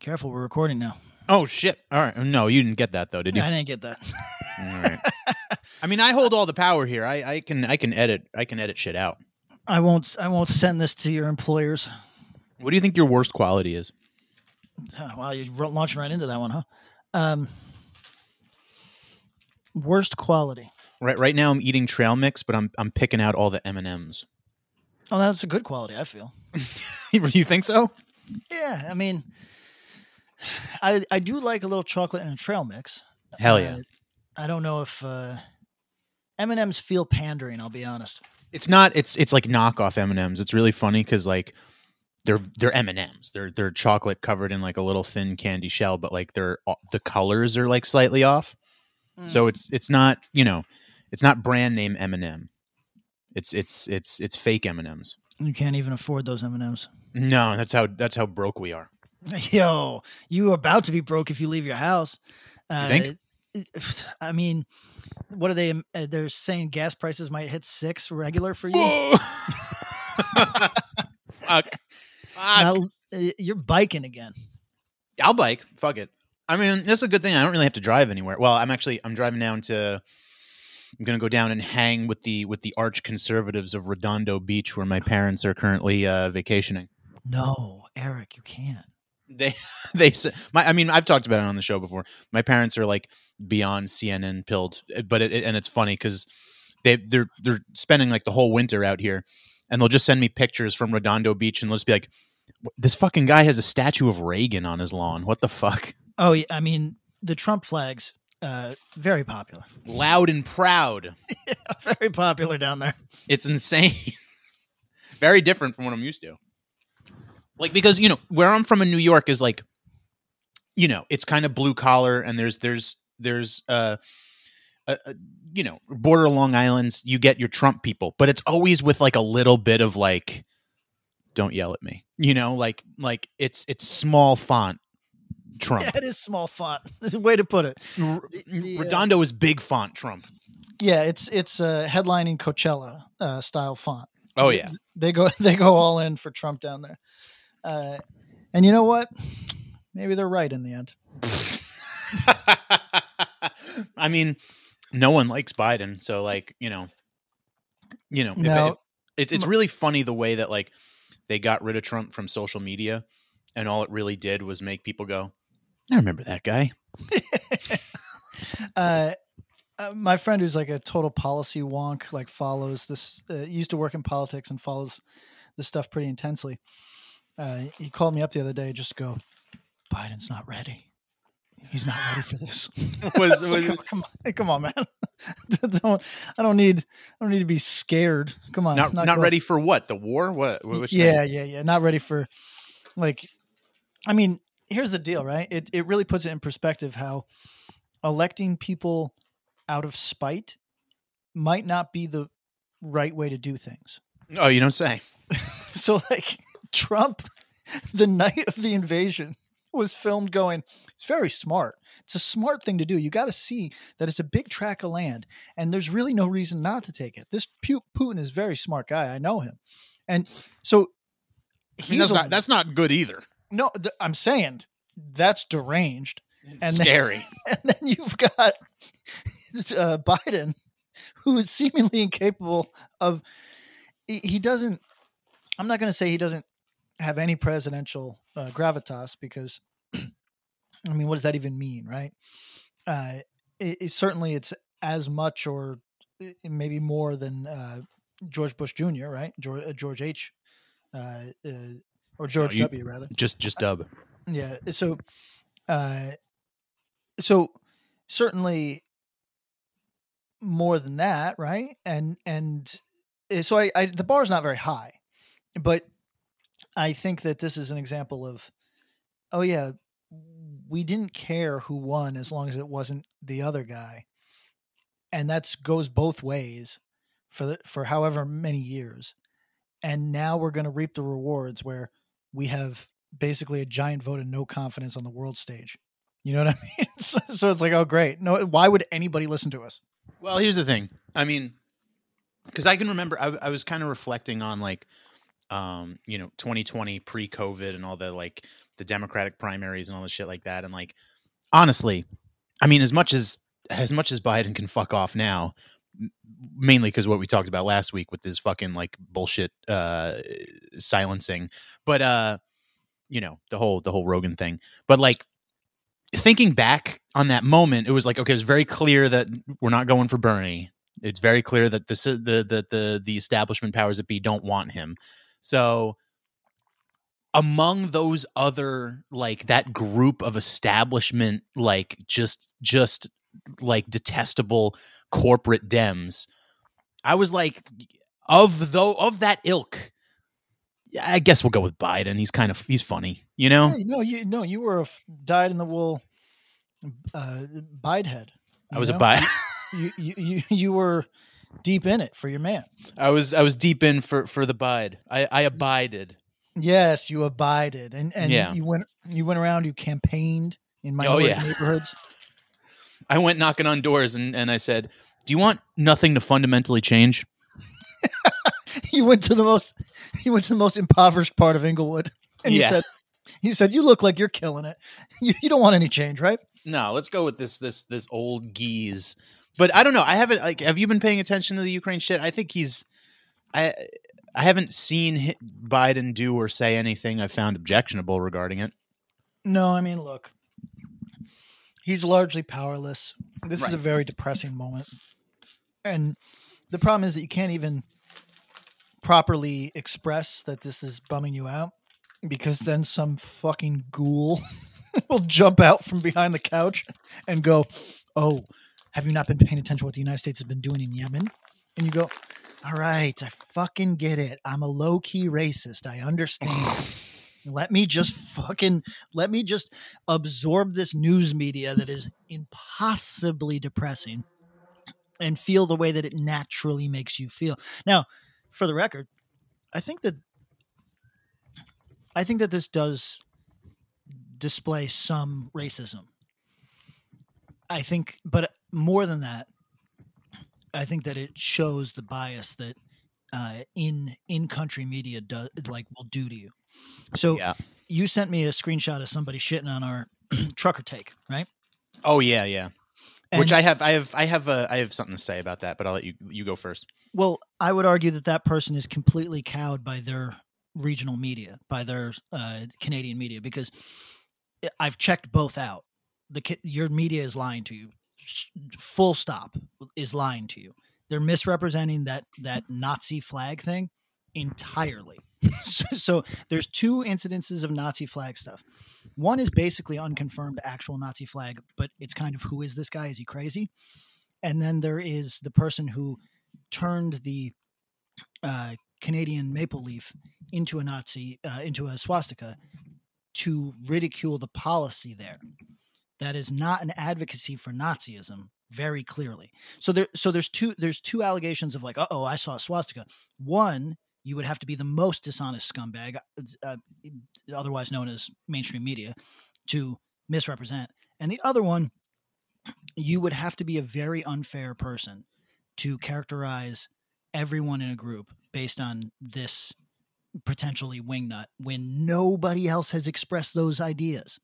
Careful, we're recording now. Oh shit! All right, no, you didn't get that though, did you? I didn't get that. All right. I mean, I hold all the power here. I, I can I can edit I can edit shit out. I won't. I won't send this to your employers. What do you think your worst quality is? Oh, wow, you're launching right into that one, huh? Um, worst quality. Right right now, I'm eating trail mix, but I'm I'm picking out all the M and M's. Oh, that's a good quality. I feel. you think so? Yeah, I mean, I I do like a little chocolate and a trail mix. Hell yeah! Uh, I don't know if uh, M and M's feel pandering. I'll be honest. It's not. It's it's like knockoff M and M's. It's really funny because like they're they're M and M's. They're they're chocolate covered in like a little thin candy shell, but like they're the colors are like slightly off. So it's it's not you know it's not brand name M and m It's it's it's it's fake M and M's. You can't even afford those M and M's. No, that's how that's how broke we are. Yo, you are about to be broke if you leave your house. Uh, think? I mean, what are they? um, uh, They're saying gas prices might hit six regular for you. Fuck. Now, uh, you're biking again. I'll bike. Fuck it. I mean, that's a good thing. I don't really have to drive anywhere. Well, I'm actually I'm driving down to. I'm gonna go down and hang with the with the arch conservatives of Redondo Beach, where my parents are currently uh, vacationing. No, Eric, you can't. They they my. I mean, I've talked about it on the show before. My parents are like beyond CNN pilled, eh, but it, and it's funny because they they're they're spending like the whole winter out here, and they'll just send me pictures from Redondo Beach, and they'll just be like, "This fucking guy has a statue of Reagan on his lawn. What the fuck?" Oh, yeah, I mean, the Trump flags, uh, very popular. Loud and proud. very popular down there. It's insane. Very different from what I'm used to. Like because you know where I'm from in New York is like, you know, it's kind of blue collar, and there's there's there's uh, uh, uh, you know, border Long Island's you get your Trump people, but it's always with like a little bit of like, don't yell at me, you know, like like it's it's small font. Trump. Yeah, it is small font. There's a way to put it. R- uh, Redondo is big font Trump. Yeah, it's it's uh, headlining Coachella uh, style font. Oh yeah. they go they go all in for Trump down there. Uh, and you know what? Maybe they're right in the end. I mean, no one likes Biden, so like you know, you know, if- No. if- it's it's really funny the way that like they got rid of Trump from social media, and all it really did was make people go, "I remember that guy." Uh, uh, my friend who's like a total policy wonk, like follows this, uh, used to work in politics and follows this stuff pretty intensely. Uh, he called me up the other day just to go, Biden's not ready. He's not ready for this. Was- like, was- "Oh, come on, come on, man. don't, I don't need, I don't need to be scared. Come on, Not not, gonna- ready for what? The war? What? Wh- Which thing? yeah, yeah, yeah. Not ready for like I mean, here's the deal, right? It it really puts it in perspective how electing people out of spite might not be the right way to do things. Oh, you don't say. So like Trump the night of the invasion was filmed going it's very smart. It's a smart thing to do. You got to see that it's a big track of land and there's really no reason not to take it. This Putin is a very smart guy. I know him. And so I mean, that's a- not that's not good either. no, th- I'm saying that's deranged. It's And then- scary. And then you've got uh, Biden, who is seemingly incapable of. He, he doesn't. I'm not going to say he doesn't have any presidential uh, gravitas because, I mean, what does that even mean, right? Uh, it, it certainly it's as much or maybe more than uh, George Bush Jr., right? George, uh, George H. Uh, uh, or George you- W. Rather. just just dub. Yeah. So, uh, so certainly, more than that, right? And and eh, so I, I the bar is not very high, but I think that this is an example of, oh yeah, we didn't care who won as long as it wasn't the other guy, and that's goes both ways for the, for however many years, and now we're going to reap the rewards where we have basically a giant vote of no confidence on the world stage. You know what I mean? so, so it's like, oh great, no, why would anybody listen to us? Well, here's the thing. I mean, because I can remember, I, I was kind of reflecting on like, um, you know, 2020 pre-COVID and all the like the Democratic primaries and all the shit like that. And like, honestly, I mean, as much as as much as Biden can fuck off now, mainly because what we talked about last week with this fucking like bullshit uh silencing, but uh, you know, the whole the whole Rogan thing. But like thinking back on that moment, it was like, okay, it's very clear that we're not going for Bernie. It's very clear that the the the the, the establishment powers that be don't want him. So among those other like that group of establishment like just just like detestable corporate dems i was like of though of that ilk i guess we'll go with biden he's kind of he's funny you know Yeah, no, you no, you were a f- dyed in the wool uh bide head. i was know? a bi You, you you you were deep in it for your man. i was i was deep in for for the bide i i abided Yes, you abided, and and Yeah. you went you went around. You campaigned in Oh, yeah. neighborhoods. i went knocking on doors and and i said do you want nothing to fundamentally change you went to the most you went to the most impoverished part of Inglewood, and Yeah. you said you said you look like you're killing it. You, you don't want any change, right? No, let's go with this this this old geese. But I don't know. I haven't like. Have you been paying attention to the Ukraine shit? I think he's. I I haven't seen Biden do or say anything I found objectionable regarding it. No, I mean, look, he's largely powerless. This is a very depressing moment. And the problem is that you can't even properly express that this is bumming you out because then some fucking ghoul will jump out from behind the couch and go, Oh, have you not been paying attention to what the United States has been doing in Yemen? And you go, All right, I fucking get it. I'm a low key racist. I understand. Let me just fucking let me just absorb this news media that is impossibly depressing and feel the way that it naturally makes you feel. Now, for the record, I think that I think that this does display some racism. I think but more than that, I think that it shows the bias that uh, in in country media does like will do to you. So Yeah. you sent me a screenshot of somebody shitting on our trucker take, right? Oh yeah, yeah. Which I have, I have, I have, uh, I have something to say about that. But I'll let you you go first. Well, I would argue that that person is completely cowed by their regional media, by their uh, Canadian media, because I- I've checked both out. The your media is lying to you. Full stop is lying to you. They're misrepresenting that that Nazi flag thing entirely. so, so there's two incidences of Nazi flag stuff. One is basically unconfirmed actual Nazi flag, but it's kind of who is this guy? Is he crazy? And then there is the person who turned the uh, Canadian maple leaf into a Nazi, uh, into a swastika, to ridicule the policy there. That is not an advocacy for Nazism, very clearly. So there, so there's two, there's two allegations of like, oh, I saw a swastika. One, you would have to be the most dishonest scumbag, uh, otherwise known as mainstream media, to misrepresent. And the other one, you would have to be a very unfair person to characterize everyone in a group based on this potentially wingnut when nobody else has expressed those ideas.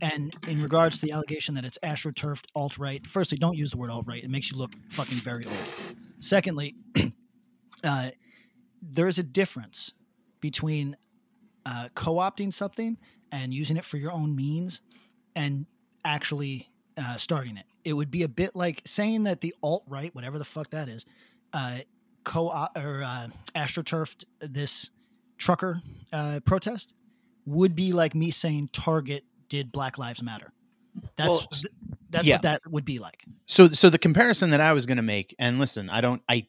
And in regards to the allegation that it's astroturfed alt right, firstly, don't use the word alt right. It makes you look fucking very old. Secondly, uh, there is a difference between uh, co opting something and using it for your own means and actually uh, starting it. It would be a bit like saying that the alt right, whatever the fuck that is, uh, co or uh, astroturfed this trucker uh, protest would be like me saying Target did Black Lives Matter. That's Well, That's Yeah. what that would be like. so so the comparison that I was going to make, and listen, I don't, I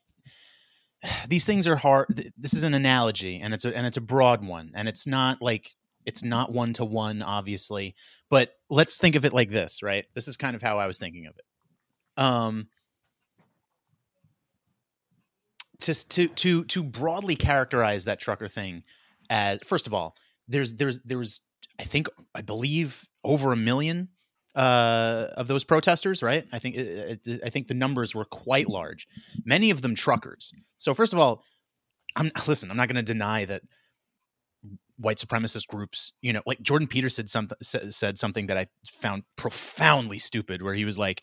these things are hard. This is an analogy, and it's a and it's a broad one, and it's not like it's not one to one, obviously. But let's think of it like this, right? This is kind of how I was thinking of it. Um, just to to to broadly characterize that trucker thing as first of all, there's there's there was I think I believe over a million uh, of those protesters, right? I think uh, uh, I think the numbers were quite large. Many of them truckers. So first of all, I'm listen. I'm not going to deny that white supremacist groups, you know, like Jordan Peterson said something said something that I found profoundly stupid, where he was like,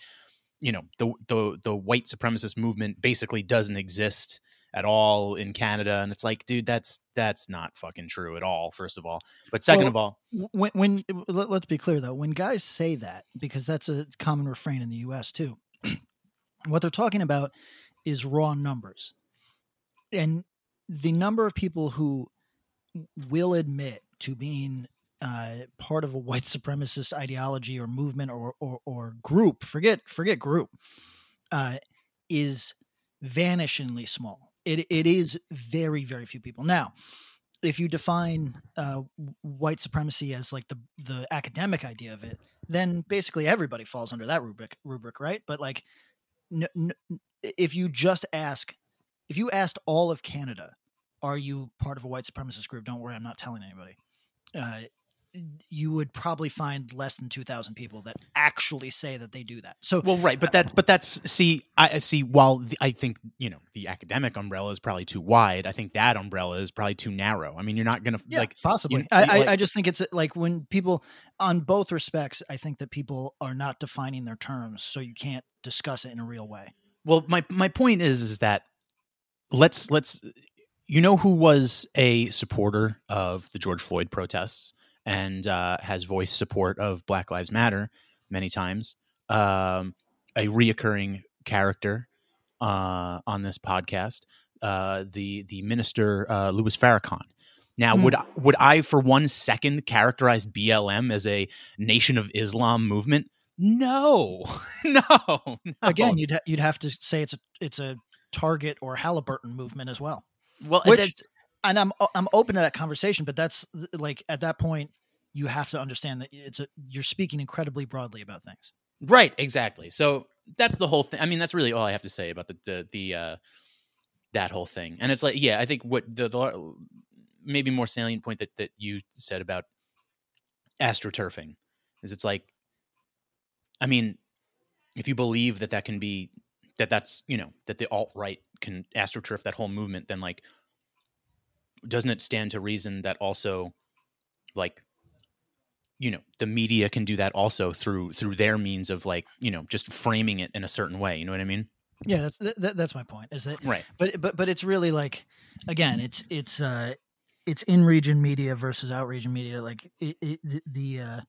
you know, the the the white supremacist movement basically doesn't exist at all in Canada, and it's like, dude, that's that's not fucking true at all. First of all, but second Well, of all, when, when let, us be clear though. When guys say that because that's a common refrain in the us too what they're talking about is raw numbers. And the number of people who will admit to being uh, part of a white supremacist ideology or movement or, or, or group forget forget group uh, is vanishingly small it, it is very very few people now if you define uh, white supremacy as like the the academic idea of it, then basically everybody falls under that rubric rubric, right? But like, n- n- if you just ask, if you asked all of Canada, are you part of a white supremacist group? Don't worry, I'm not telling anybody. Uh, you would probably find less than two thousand people that actually say that they do that. So Well, right, but that's but that's see, I see. While the, I think you know the academic umbrella is probably too wide, I think that umbrella is probably too narrow. I mean, you're not gonna Yeah, like possibly. you- I, I, like- I just think it's uh, like when people, on both respects, I think that people are not defining their terms, so you can't discuss it in a real way. Well, my my point is is that let's let's you know who was a supporter of the George Floyd protests and uh, has voiced support of Black Lives Matter many times. Um, a reoccurring character uh, on this podcast, uh, the the minister uh, Louis Farrakhan. Now, Hmm. would I- would I for one second characterize BLM as a Nation of Islam movement? No, no, no. Again, you'd ha- you'd have to say it's a it's a Target or Halliburton movement as well. well, which- that's- And I'm I'm open to that conversation, but that's like at that point you have to understand that it's a you're speaking incredibly broadly about things. Right, exactly. So that's the whole thing. I mean, that's really all I have to say about the the the uh that whole thing. And it's like, yeah, I think what the, the maybe more salient point that that you said about astroturfing is it's like I mean, if you believe that that can be that that's, you know, that the alt right can astroturf that whole movement, then like doesn't it stand to reason that also like you know the media can do that also through through their means of like you know just framing it in a certain way you know what i mean Yeah, that's th- th- that's my point. Is that right but but but it's really like again it's it's uh it's in region media versus out region media like it, it, the the uh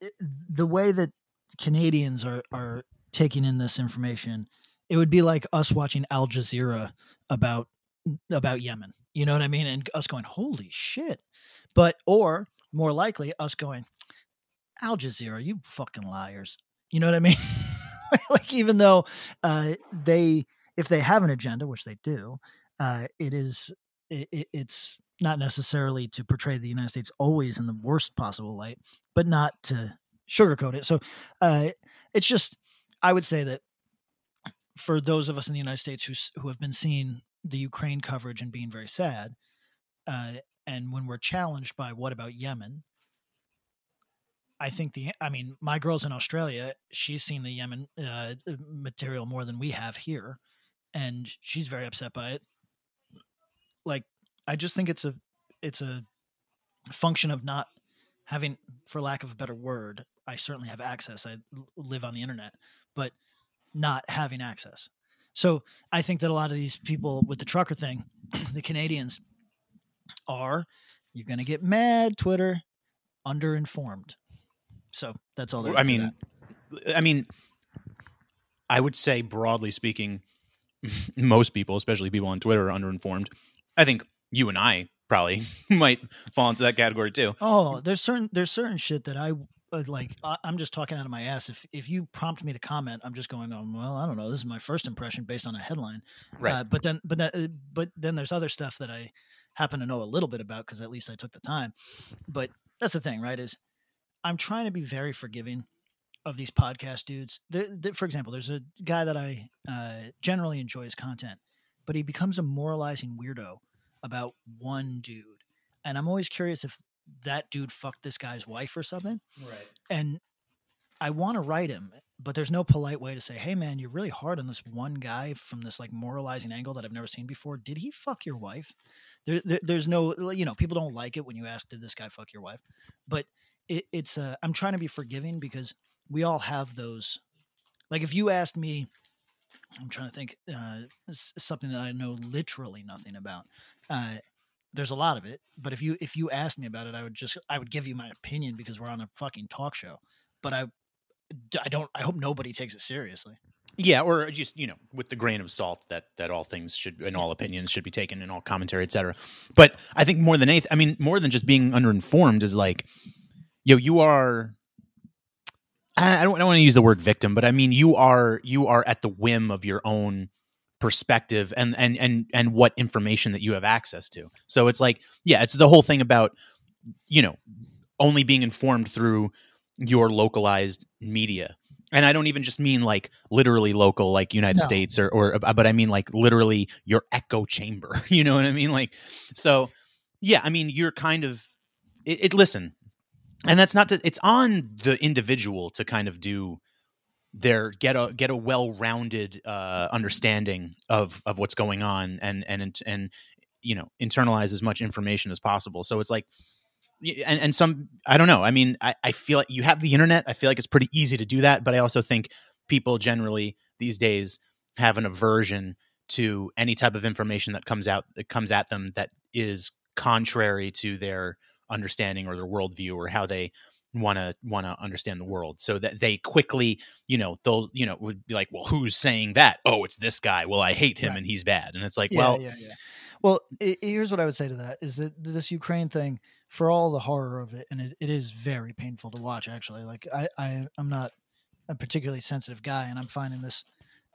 it, the way that canadians are are taking in this information it would be like us watching al jazeera about about yemen you know what i mean? And us going holy shit. But or more likely us going al jazeera you fucking liars. You know what i mean? Like even though uh they if they have an agenda, which they do, uh, it is it, it- it's not necessarily to portray the United States always in the worst possible light, but not to sugarcoat it. So uh, it's just I would say that for those of us in the United States who who have been seeing the Ukraine coverage and being very sad, uh, and when we're challenged by what about Yemen. I think the I mean my girl's in Australia. She's seen the Yemen uh, material more than we have here, and she's very upset by it. Like I just think it's a it's a function of not having, for lack of a better word, I certainly have access. I live on the internet, but not having access. So I think that a lot of these people with the trucker thing, the Canadians, are you're going to get mad, Twitter, underinformed. So that's all there is i to mean that. i mean i would say broadly speaking most people especially people on twitter are underinformed i think you and i probably might fall into that category too Oh, there's certain there's certain shit that I like I- I'm just talking out of my ass. If if you prompt me to comment, I'm just going, um, well, I don't know. This is my first impression based on a headline. Right. Uh, but then, but that, uh, but then there's other stuff that I happen to know a little bit about because at least I took the time. But that's the thing, right? Is I'm trying to be very forgiving of these podcast dudes. The, the, for example, there's a guy that I uh, generally enjoy his content, but he becomes a moralizing weirdo about one dude, and I'm always curious if that dude fucked this guy's wife or something. Right. And I want to write him, but there's no polite way to say, "Hey, man, you're really hard on this one guy from this like moralizing angle that I've never seen before. Did he fuck your wife?" There, there there's no, you know, people don't like it when you ask, "Did this guy fuck your wife?" But it, it's, uh, I'm trying to be forgiving because we all have those. Like, if you asked me, I'm trying to think uh, something that I know literally nothing about. Uh, there's a lot of it, but if you if you asked me about it, I would just I would give you my opinion because we're on a fucking talk show. But I I don't I hope nobody takes it seriously. Yeah, or just you know, with the grain of salt that that all things should and all opinions should be taken and all commentary, etc. But I think more than anything, I mean, more than just being underinformed is like, yo, you are. I I don't, I don't want to use the word victim, but I mean, you are you are at the whim of your own perspective and and and and what information that you have access to. So it's like, yeah, it's the whole thing about you know only being informed through your localized media and i don't even just mean like literally local like united No. states or or uh, but i mean like literally your echo chamber you know what i mean like so yeah i mean you're kind of it, it listen and that's not to, it's on the individual to kind of do their get a get a well-rounded uh understanding of of what's going on and and and you know internalize as much information as possible. So it's like and, and some i don't know. I mean I, I feel like you have the internet. I feel like it's pretty easy to do that but i also think people generally these days have an aversion to any type of information that comes out that comes at them that is contrary to their understanding or their worldview or how they want to want to understand the world so that they quickly you know they'll you know would be like well who's saying that oh it's this guy well i hate him Right. and he's bad and it's like Yeah, well yeah, yeah. Well, i i- here's what I would say to that: is that this Ukraine thing, for all the horror of it, and it, it is very painful to watch. Actually, like I, I I'm not a particularly sensitive guy, and I'm finding this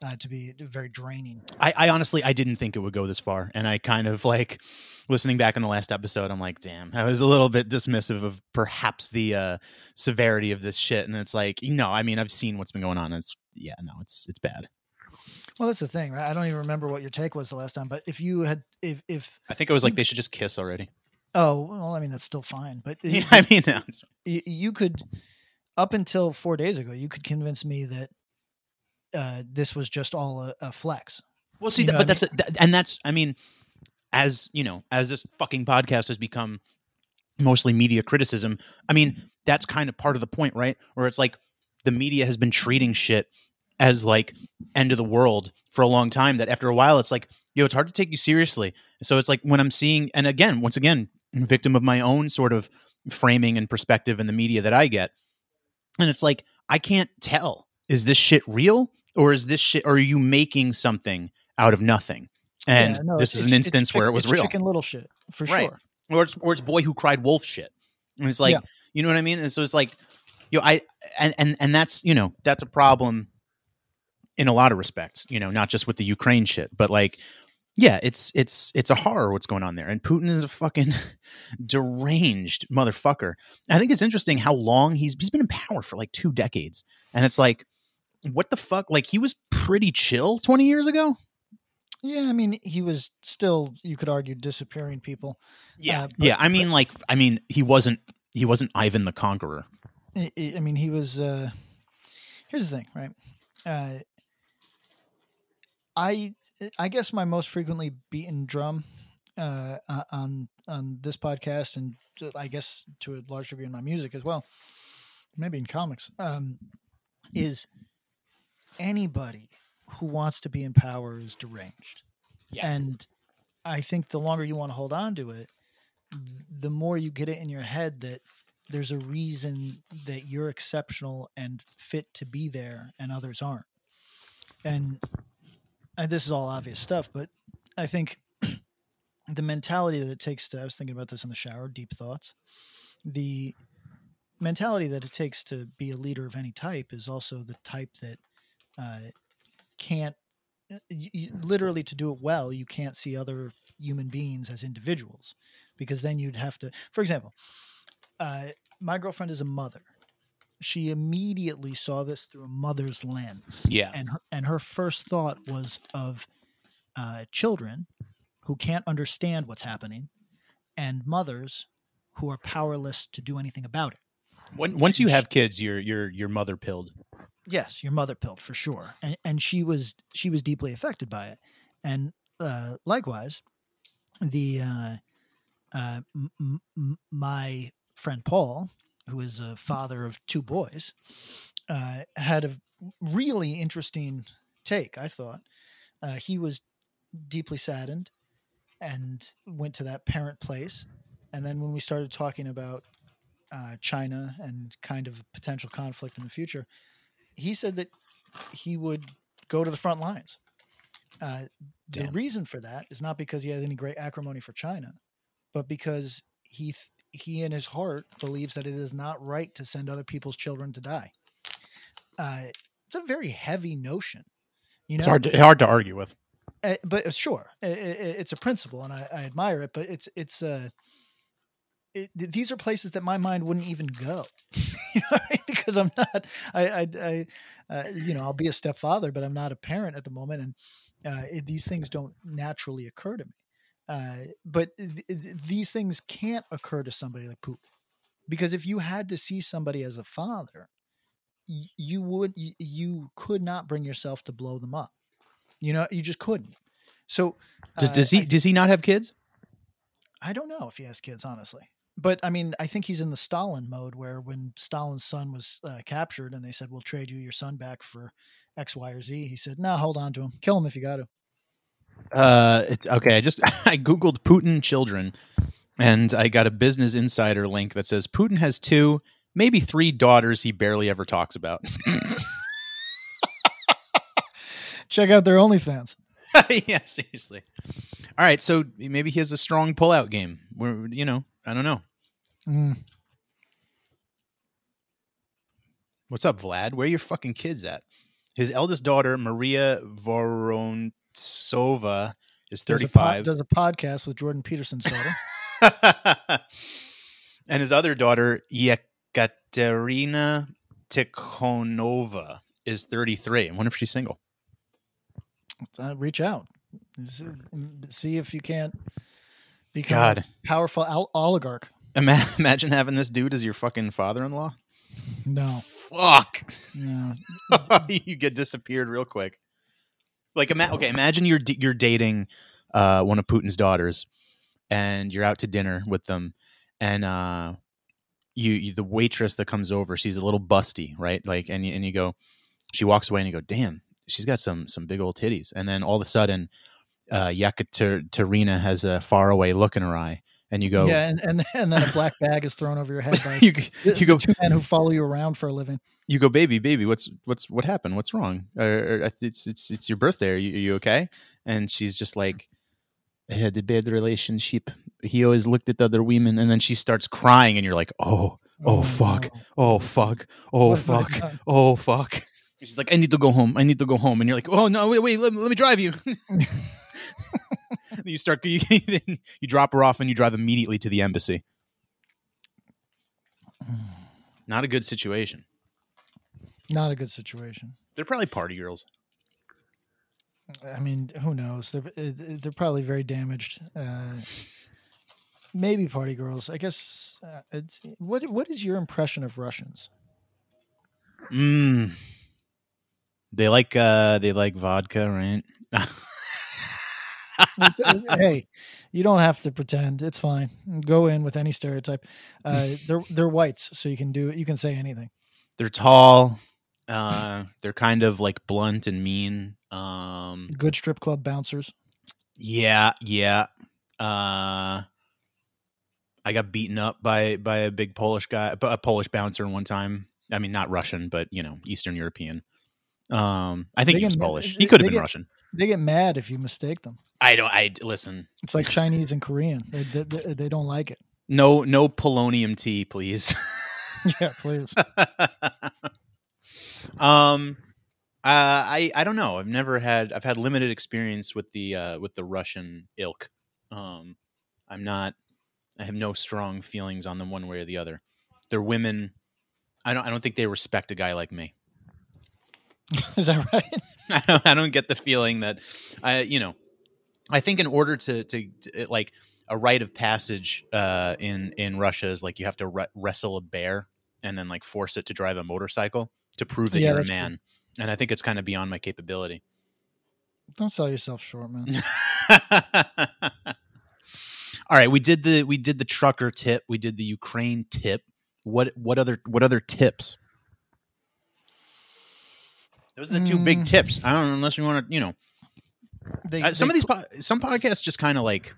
uh, to be very draining. I, I honestly I didn't think it would go this far, and I kind of like listening back on the last episode. I'm like, damn, I was a little bit dismissive of perhaps the uh, severity of this shit, and it's like, you know, I mean, I've seen what's been going on. And it's yeah, no, it's it's bad. Well, that's the thing, right? I don't even remember what your take was the last time, but if you had, if if I think it was like they should just kiss already. oh well, I mean that's still fine, but Yeah, I mean, no, it's- y- you could up until four days ago you could convince me that uh, this was just all a, a flex. Well, see, You know but what I that's that, and that's I mean, as you know, as this fucking podcast has become mostly media criticism, I mean, that's kind of part of the point, right? Where it's like the media has been treating shit as like end of the world for a long time that after a while it's like yo it's hard to take you seriously. So it's like when i'm seeing and again once again victim of my own sort of framing and perspective in the media that i get and it's like i can't tell is this shit real or is this shit or are you making something out of nothing and Yeah, no, this is an instance where it was it's real chicken little shit for Right. sure or it's or it's boy who cried wolf shit. And it's like, Yeah. you know what I mean? And so it's like, you know, I and and and that's you know that's a problem in a lot of respects. You know, not just with the Ukraine shit, but like, yeah, it's it's it's a horror what's going on there. And Putin is a fucking deranged motherfucker. I think it's interesting how long he's he's been in power for like two decades, and it's like, what the fuck? Like he was pretty chill twenty years ago. yeah i mean he was still you could argue disappearing people Yeah, Uh, but- yeah. I mean, like, I mean, he wasn't he wasn't Ivan the Conqueror. I, I mean, he was. Uh, here's the thing, right? Uh, I I guess my most frequently beaten drum uh, uh, on on this podcast, and I guess to a large degree in my music as well, maybe in comics, um, is anybody who wants to be in power is deranged. Yeah. And I think the longer you want to hold on to it, the more you get it in your head that there's a reason that you're exceptional and fit to be there and others aren't. And, and this is all obvious stuff, but I think the mentality that it takes to, I was thinking about this in the shower, deep thoughts. The mentality that it takes to be a leader of any type is also the type that uh, can't y- y- literally to do it well you can't see other human beings as individuals because then you'd have to for example uh, my girlfriend is a mother she immediately saw this through a mother's lens Yeah. and her, and her first thought was of uh, children who can't understand what's happening and mothers who are powerless to do anything about it When, once you have kids, you're you're you're mother pilled. Yes your mother pilled for sure and, and she was she was deeply affected by it. And uh, likewise the uh, uh, m- m- my friend paul who is a father of two boys uh, had a really interesting take i thought. Uh, he was deeply saddened and went to that parent place. And then when we started talking about uh, china and kind of potential conflict in the future he said that he would go to the front lines. Uh, the reason for that is not because he has any great acrimony for China, but because he th- he in his heart believes that it is not right to send other people's children to die. Uh, it's a very heavy notion, you know. It's hard to hard to argue with. Uh, but uh, sure, i- i- it's a principle, and I, I admire it. But it's it's uh, it, th- these are places that my mind wouldn't even go, you know, I mean? because I'm not. I, I, I uh, you know, I'll be a stepfather, but I'm not a parent at the moment, and uh, it, these things don't naturally occur to me. Uh, but th- th- these things can't occur to somebody like Putin, because if you had to see somebody as a father, y- you would y- you could not bring yourself to blow them up. You know, you just couldn't. So Does uh, does he I- does he not have kids? I don't know if he has kids, honestly. But I mean, I think he's in the Stalin mode where when Stalin's son was uh, captured and they said, we'll trade you your son back for X, Y, or Z, he said, no, hold on to him. Kill him if you got to. Uh, it's okay. I just I googled Putin children, and I got a Business Insider link that says Putin has two, maybe three daughters he barely ever talks about. Check out their OnlyFans. yeah, seriously. All right, so maybe he has a strong pullout game. Where you know, I don't know. Mm. What's up, Vlad? Where are your fucking kids at? His eldest daughter, Maria Vorontsova, is Does a, pod- 35. does a podcast with Jordan Peterson's daughter. and his other daughter, Yekaterina Tikhonova, is 33. I wonder if she's single. uh, reach out. See if you can't become God. a powerful al- oligarch. Ima- imagine having this dude as your fucking father-in-law. No. Fuck. Yeah. you get disappeared real quick. Like, ima- okay, imagine you're d- you're dating uh, one of Putin's daughters, and you're out to dinner with them, and uh, you, you the waitress that comes over, she's a little busty, right? Like, and you, and you go, she walks away, and you go, damn, she's got some some big old titties, and then all of a sudden, uh, Yekaterina has a faraway look in her eye, and you go, Yeah, and, and and then a black bag is thrown over your head by you, you go, two men who follow you around for a living. you go, baby, baby, what's what's what happened? What's wrong? Uh, uh, it's it's it's your birthday. Are you, are you okay? And she's just like, I had a bad relationship. He always looked at other women, and then she starts crying, and you're like, oh, oh, fuck, no. oh fuck, oh What fuck, oh fuck. She's like, I need to go home. I need to go home, and you're like, oh no, wait, wait, let, let me drive you. you start, you, you drop her off, and you drive immediately to the embassy. Not a good situation. Not a good situation. They're probably party girls. I mean, who knows? They're uh, they're probably very damaged. Uh, maybe party girls. I guess. Uh, it's, what what is your impression of Russians? Mm. They like uh they like vodka, right? hey, you don't have to pretend. It's fine. Go in with any stereotype. Uh, they're they're whites, so you can do you can say anything. they're tall. Uh they're kind of like blunt and mean. Um Good strip club bouncers. yeah, yeah. Uh I got beaten up by by a big Polish guy, a Polish bouncer one time. I mean, not Russian, but you know, Eastern European. Um, I think They he was get- Polish. He could have been get- Russian. They get mad if you mistake them. I don't. I listen. It's like Chinese and Korean. They, they, they- don't like it. No, no polonium tea, please. yeah, please. um, uh, I I don't know. I've never had. I've had limited experience with the uh, with the Russian ilk. Um, I'm not. I have no strong feelings on them one way or the other. They're women. I don't. I don't think they respect a guy like me. Is that right? I don't, I don't get the feeling that I, you know, I think in order to, to, to like a rite of passage uh, in in Russia is like you have to re- wrestle a bear and then like force it to drive a motorcycle to prove that Yeah, you're a cool. man. And I think it's kind of beyond my capability. Don't sell yourself short, man. All right, we did the we did the trucker tip, we did the Ukraine tip. What what other what other tips? Those are the two big tips. I don't know unless we want to, you know, They, Uh, some they of these po- some podcasts just kind of like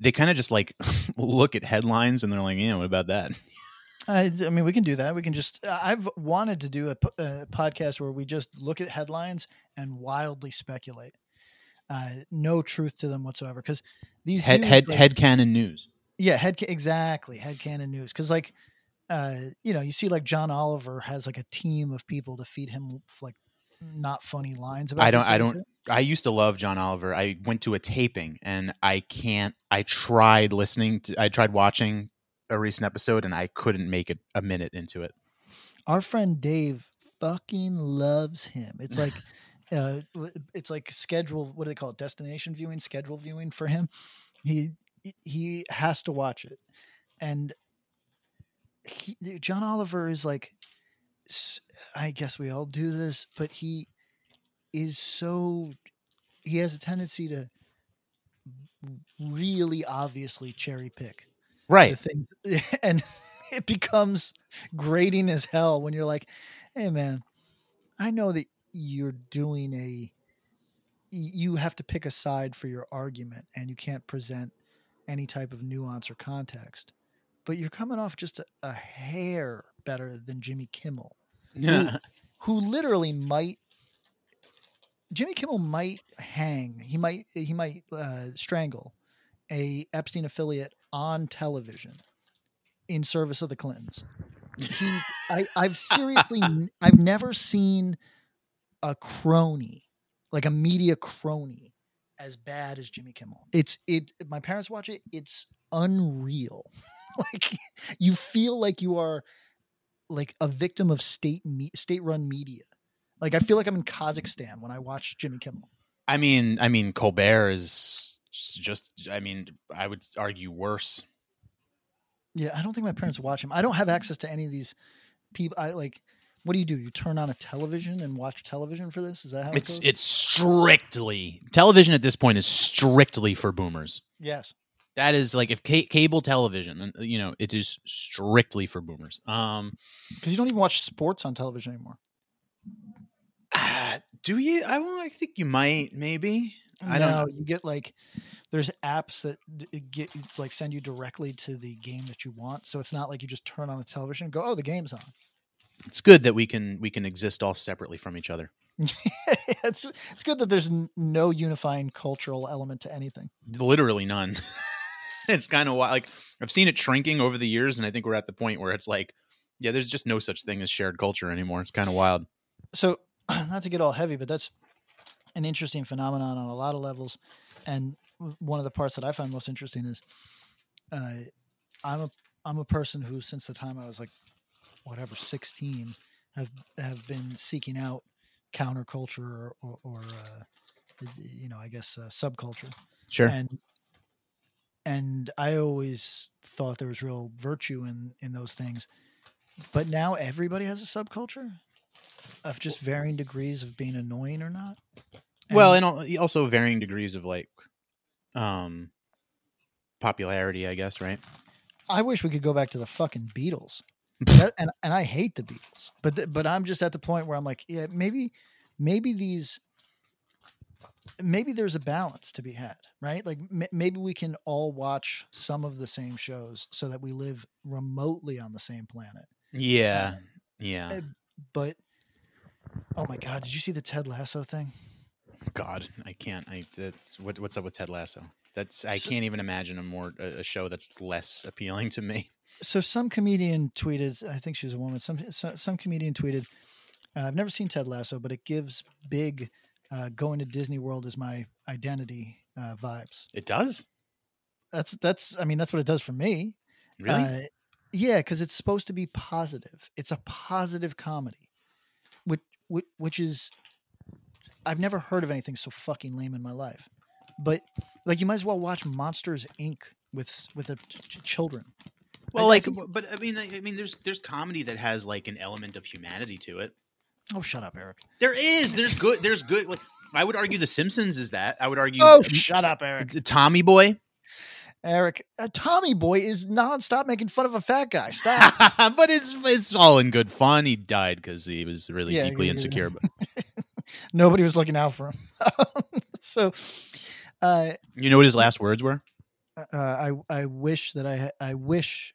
they kind of just like look at headlines and they're like, yeah, what about that? I, I mean, we can do that. We can just. I've wanted to do a, a podcast where we just look at headlines and wildly speculate. Uh, no truth to them whatsoever. Because these Head dudes, head like- head canon news. yeah, head exactly head canon news. Because like, uh, you know, you see like John Oliver has like a team of people to feed him like not funny lines about. I don't I don't. I used to love John Oliver. I went to a taping and I can't I tried listening to I tried watching a recent episode and I couldn't make it a minute into it. Our friend Dave fucking loves him. It's like uh it's like schedule what do they call it? Destination viewing, schedule viewing for him. He he has to watch it. And he, John Oliver is like I guess we all do this, but he is so he has a tendency to really obviously cherry pick the Right. things and it becomes grating as hell when you're like hey man i know that you're doing a you have to pick a side for your argument and you can't present any type of nuance or context but you're coming off just a, a hair better than jimmy kimmel who literally might Jimmy Kimmel might hang. He might he might uh, strangle a Epstein affiliate on television in service of the Clintons. He, I, I've seriously, I've never seen a crony, like a media crony, as bad as Jimmy Kimmel. It's it. My parents watch it. It's unreal. like you feel like you are like a victim of state me- state run media. Like I feel like I'm in Kazakhstan when I watch Jimmy Kimmel. I mean I mean Colbert is just I mean I would argue worse. Yeah, I don't think my parents watch him. I don't have access to any of these people. I like. What do you do? You turn on a television and watch television for this? Is that how It's it it's strictly television at this point is strictly for boomers. yes. That is like if ca- cable television, you know, it is strictly for boomers. Um, Because you don't even watch sports on television anymore. ah, do you? I, well, I think you might, maybe. I don't know. You get like there's apps that d- get like send you directly to the game that you want. So it's not like you just turn on the television and go, "Oh, the game's on." It's good that we can we can exist all separately from each other. it's it's good that there's n- no unifying cultural element to anything. Literally none. it's kind of wild. Like I've seen it shrinking over the years, and I think we're at the point where it's like, yeah, there's just no such thing as shared culture anymore. It's kind of wild. so not to get all heavy, but that's an interesting phenomenon on a lot of levels. And one of the parts that I find most interesting is uh, I'm a I'm a person who, since the time I was like whatever 16, have have been seeking out counterculture or, or, or uh, you know, I guess uh, subculture. Sure. And and I always thought there was real virtue in in those things. But now everybody has a subculture of just varying degrees of being annoying or not. well, And- and also varying degrees of like, um, popularity, I guess. Right. I wish we could go back to the fucking Beatles. That- and and I hate the Beatles, but th- but I'm just at the point where I'm like, yeah, maybe maybe these maybe there's a balance to be had, right? Like m- maybe we can all watch some of the same shows so that we live remotely on the same planet. Yeah. Yeah. Uh, But oh my god, did you see the Ted Lasso thing? God, I can't. I what, what's up with Ted Lasso? That's I So- can't even imagine a more a, a show that's less appealing to me. So some comedian tweeted, I think she was a woman. Some some, some comedian tweeted, uh, "I've never seen Ted Lasso, but it gives big uh, going to Disney World is my identity uh, vibes." It does That's that's I mean that's what it does for me. really. Uh, yeah, because it's supposed to be positive. It's a positive comedy, which which, which is I've never heard of anything so fucking lame in my life. But like, you might as well watch Monsters Inc. with s- with the ch- ch- children. well, I like, think- but I mean, I I mean, there's there's comedy that has like an element of humanity to it. Oh, shut up, Eric. There is. There's good. There's good. Like I would argue, The Simpsons is that. I would argue. Oh, shut up, Eric. the Tommy Boy. Eric, uh, Tommy Boy is nonstop making fun of a fat guy. Stop. but it's it's all in good fun. He died because he was really Yeah, deeply yeah, yeah. insecure. But Nobody was looking out for him. so, uh, you know what his last words were? uh, I I wish that I I wish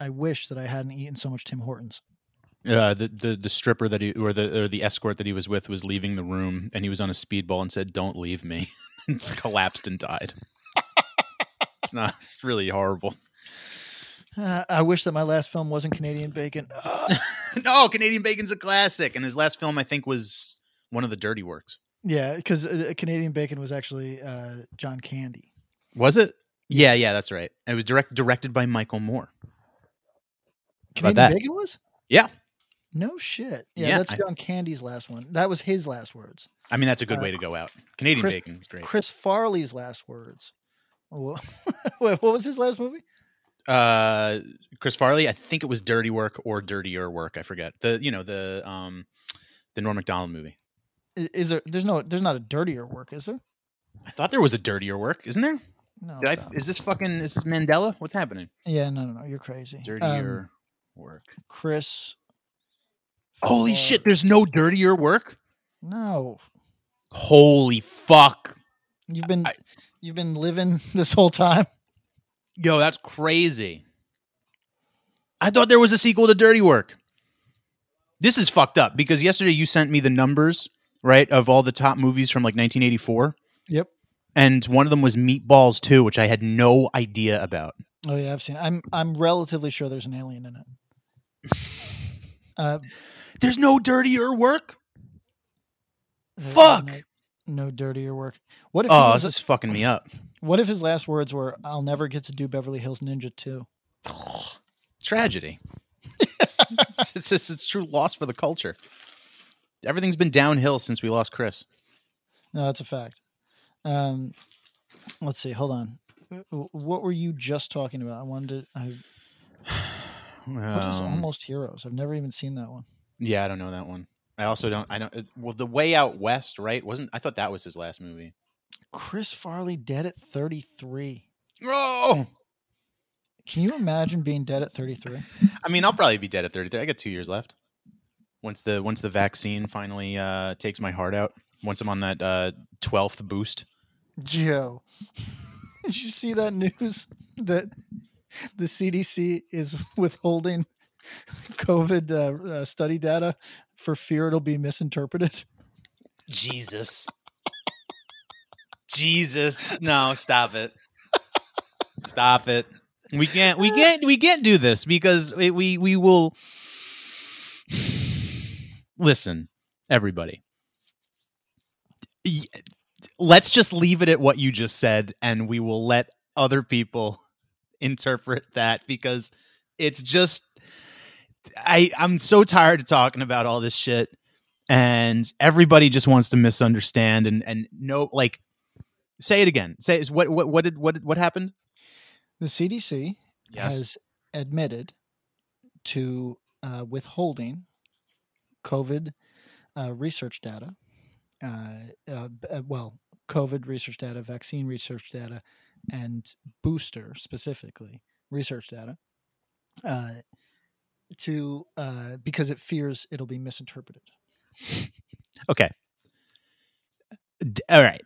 I wish that I hadn't eaten so much Tim Hortons. Uh, the, the the stripper that he or the or the escort that he was with was leaving the room, and he was on a speedball and said, "Don't leave me," and collapsed and died. it's not. It's really horrible. Uh, I wish that my last film wasn't Canadian Bacon. No, Canadian Bacon's a classic, and his last film I think was one of the Dirty Works. yeah, because uh, Canadian Bacon was actually uh, John Candy. Was it? Yeah, yeah, that's right. It was direct directed by Michael Moore. Canadian about that? Bacon was? Yeah, No shit. Yeah, Yeah, that's I- John Candy's last one. That was his last words. I mean that's a good Uh, way to go out. Canadian Chris- Bacon is great. Chris Farley's last words. Wha- Wait, what was his last movie? uh Chris Farley, I think it was Dirty Work or Dirtier Work. I forget the you know the um the Norm Macdonald movie. Is, is there? There's no. There's not a dirtier work, is there? I thought there was a Dirtier Work, isn't there? No. Did I, stop. is this fucking is this Mandela? What's happening? yeah, no, no, no. You're crazy. Um, Dirtier Work. Chris. Holy Far- shit! There's no Dirtier Work. No, Holy fuck! you've been I- you've been living this whole time. Yo, that's crazy. I thought there was a sequel to Dirty Work. This is fucked up because yesterday you sent me the numbers, right, of all the top movies from like 1984. Yep. And one of them was Meatballs 2, which I had no idea about. Oh yeah, I've seen. It. I'm I'm relatively sure there's an alien in it. Uh, There's no dirtier work. Fuck! No, no dirtier work. What if? Oh, this is fucking me up. what if his last words were, "I'll never get to do Beverly Hills Ninja 2? Tragedy. it's, it's, it's true loss for the culture. Everything's been downhill since we lost Chris. No, that's a fact. Um, let's see. Hold on. What were you just talking about? I wanted to. I, what is Um, Almost Heroes? I've never even seen that one. Yeah, I don't know that one. I also don't. I don't. uh, Well, the Way Out West, right? Wasn't I thought that was his last movie? Chris Farley dead at 33. Oh, Can you imagine being dead at 33? I mean, I'll probably be dead at thirty three. I got two years left. Once the once the vaccine finally uh, takes my heart out. Once I'm on that uh, twelfth boost. Joe, did you see that news that the CDC is withholding COVID uh, uh, study data for fear it'll be misinterpreted? Jesus. Jesus. No, stop it. Stop it. We can't we can't we can't do this because we we, we will listen, everybody. Let's just leave it at what you just said and we will let other people interpret that because it's just I I'm so tired of talking about all this shit and everybody just wants to misunderstand and and no like say it again say what what what did what what happened The CDC Yes. has admitted to uh, withholding COVID uh, research data uh, uh, uh, well, COVID research data, vaccine research data, and booster specifically research data, uh, to uh, because it fears it'll be misinterpreted. Okay. D- All right.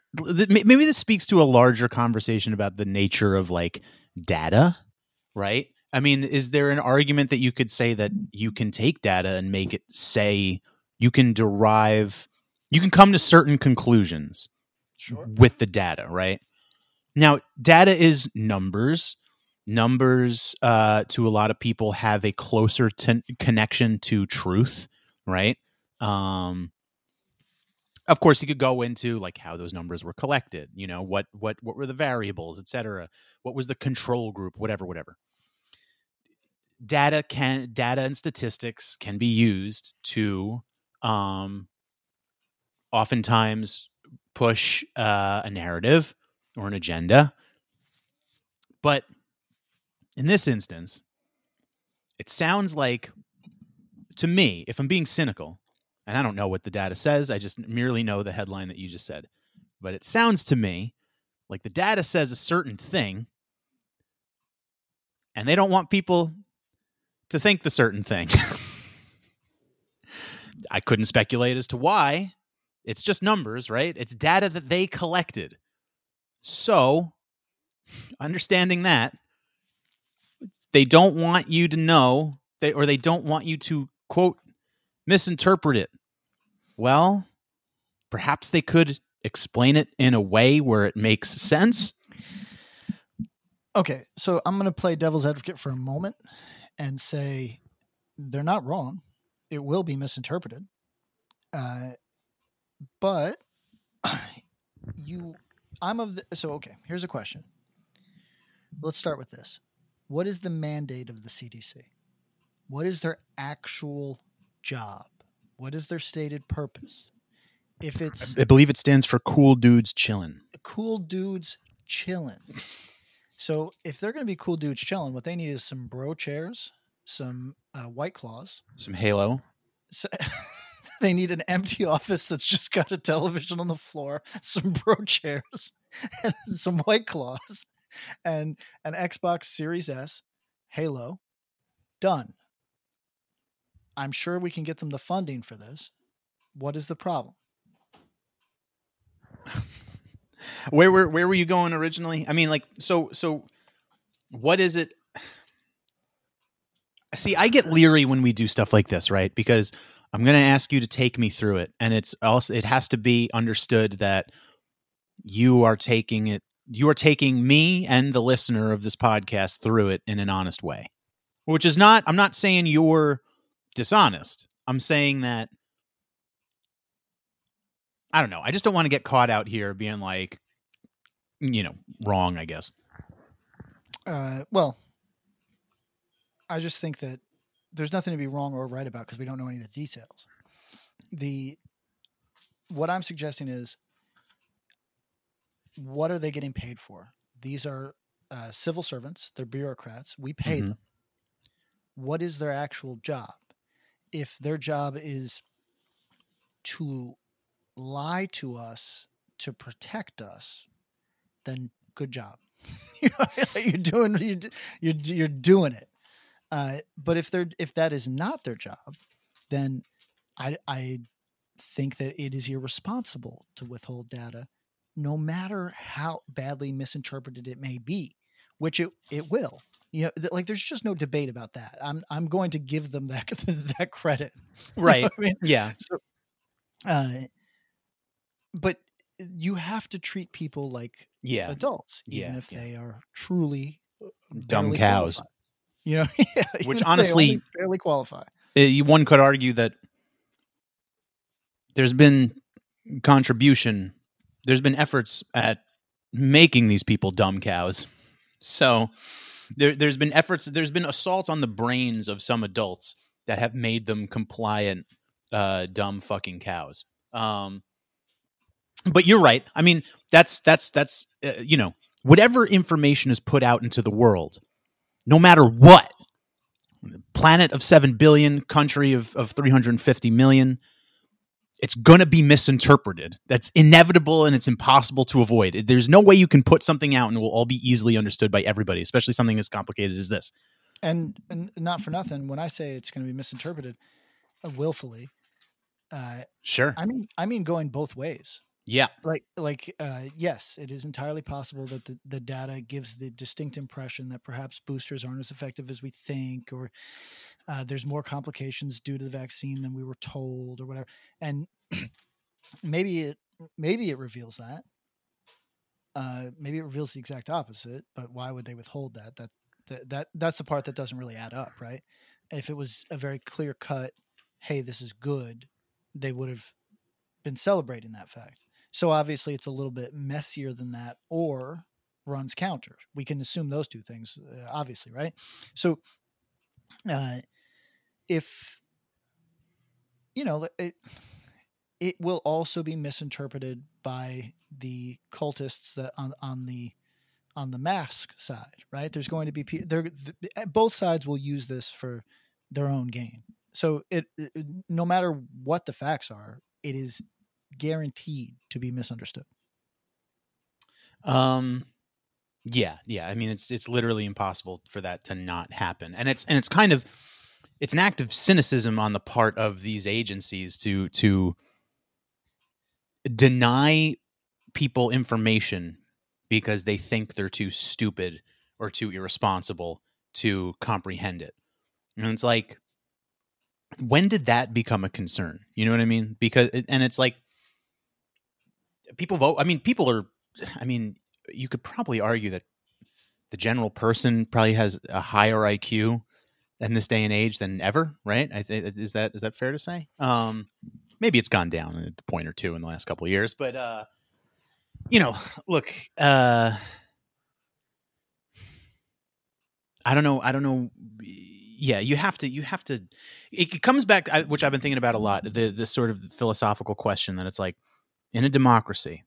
Maybe this speaks to a larger conversation about the nature of like data, right? I mean, is there an argument that you could say that you can take data and make it say you can derive, you can come to certain conclusions Sure. with the data, right? Now, data is numbers. Numbers, uh, to a lot of people, have a closer ten- connection to truth, right? Um, of course, you could go into like how those numbers were collected. You know, what what what were the variables, et cetera. What was the control group? Whatever, whatever. Data can data and statistics can be used to, um, oftentimes push uh, a narrative or an agenda. But in this instance, it sounds like, to me, if I'm being cynical, and I don't know what the data says, I just merely know the headline that you just said. But it sounds to me like the data says a certain thing, and they don't want people to think the certain thing. I couldn't speculate as to why. It's just numbers, right? It's data that they collected. So, understanding that, they don't want you to know, they, or they don't want you to, quote, misinterpret it. Well, perhaps they could explain it in a way where it makes sense. Okay, so I'm going to play devil's advocate for a moment and say they're not wrong. It will be misinterpreted. Uh, but you, I'm of the, so okay, here's a question. Let's start with this. What is the mandate of the CDC? What is their actual job? What is their stated purpose? If it's I believe it stands for cool dudes chillin'. cool dudes chilling. So if they're going to be cool dudes chilling, what they need is some bro chairs, some uh, white claws. Some Halo. So, they need an empty office that's just got a television on the floor, some bro chairs, and some white claws, and an Xbox Series S, Halo. Done. I'm sure we can get them the funding for this. What is the problem? Where were where were you going originally? I mean, like, so so, what is it? See, I get leery when we do stuff like this, right? Because I'm going to ask you to take me through it, and it's also it has to be understood that you are taking it, you are taking me and the listener of this podcast through it in an honest way, which is not. I'm not saying you're dishonest. I'm saying that I don't know. I just don't want to get caught out here being like, you know, wrong. I guess. Uh, well, I just think that there's nothing to be wrong or right about because we don't know any of the details. The what I'm suggesting is, what are they getting paid for? These are uh, civil servants. They're bureaucrats. We pay Mhm. them. What is their actual job? If their job is to lie to us to protect us, then good job. you're doing you d- you're you're doing it. Uh, but if they're if that is not their job, then I I think that it is irresponsible to withhold data, no matter how badly misinterpreted it may be, which it it will. You know, th- like there's just no debate about that. I'm I'm going to give them that that credit. You know Right. I mean, Yeah. so, uh, but you have to treat people like Yeah. adults, even Yeah, if yeah. they are truly uh, Dumb cows. qualified. You know, yeah, even if Which honestly- barely qualify. Uh, you- one could argue that there's been contribution, there's been efforts at making these people dumb cows. So there, there's been efforts, there's been assaults on the brains of some adults that have made them compliant, uh, dumb fucking cows. Um, but you're right. I mean, that's that's that's uh, you know whatever information is put out into the world, no matter what, planet of 7 billion, country of, of 350 million. it's going to be misinterpreted. That's inevitable and it's impossible to avoid. It- There's no way you can put something out and it will all be easily understood by everybody, especially something as complicated as this. and and not for nothing when i say it's going to be misinterpreted uh, willfully uh Sure. i mean i mean going both ways Yeah. like like uh yes it is entirely possible that the, the data gives the distinct impression that perhaps boosters aren't as effective as we think or uh, there's more complications due to the vaccine than we were told or whatever. And maybe it maybe it reveals that. Uh maybe it reveals the exact opposite but why would they withhold that? That that, that that's the part that doesn't really add up right? If it was a very clear cut hey this is good they would have been celebrating that fact so obviously it's a little bit messier than that or runs counter. We can assume those two things, uh, obviously, right? So uh, if, you know, it, it will also be misinterpreted by the cultists that on, on the on the mask side, right? There's going to be there th- both sides will use this for their own gain. So it, it no matter what the facts are, it is guaranteed to be misunderstood. Um yeah, yeah. I mean it's it's literally impossible for that to not happen. And it's and it's kind of it's an act of cynicism on the part of these agencies to to deny people information because they think they're too stupid or too irresponsible to comprehend it. And it's like when did that become a concern? You know what I mean? Because and it's like people vote I mean people are I mean you could probably argue that the general person probably has a higher IQ in this day and age than ever, right? I think is that is that fair to say? Um, maybe it's gone down a point or two in the last couple of years, but uh, you know, look, uh, I don't know, I don't know. Yeah, you have to, you have to. It comes back, which I've been thinking about a lot. The the sort of philosophical question that it's like in a democracy,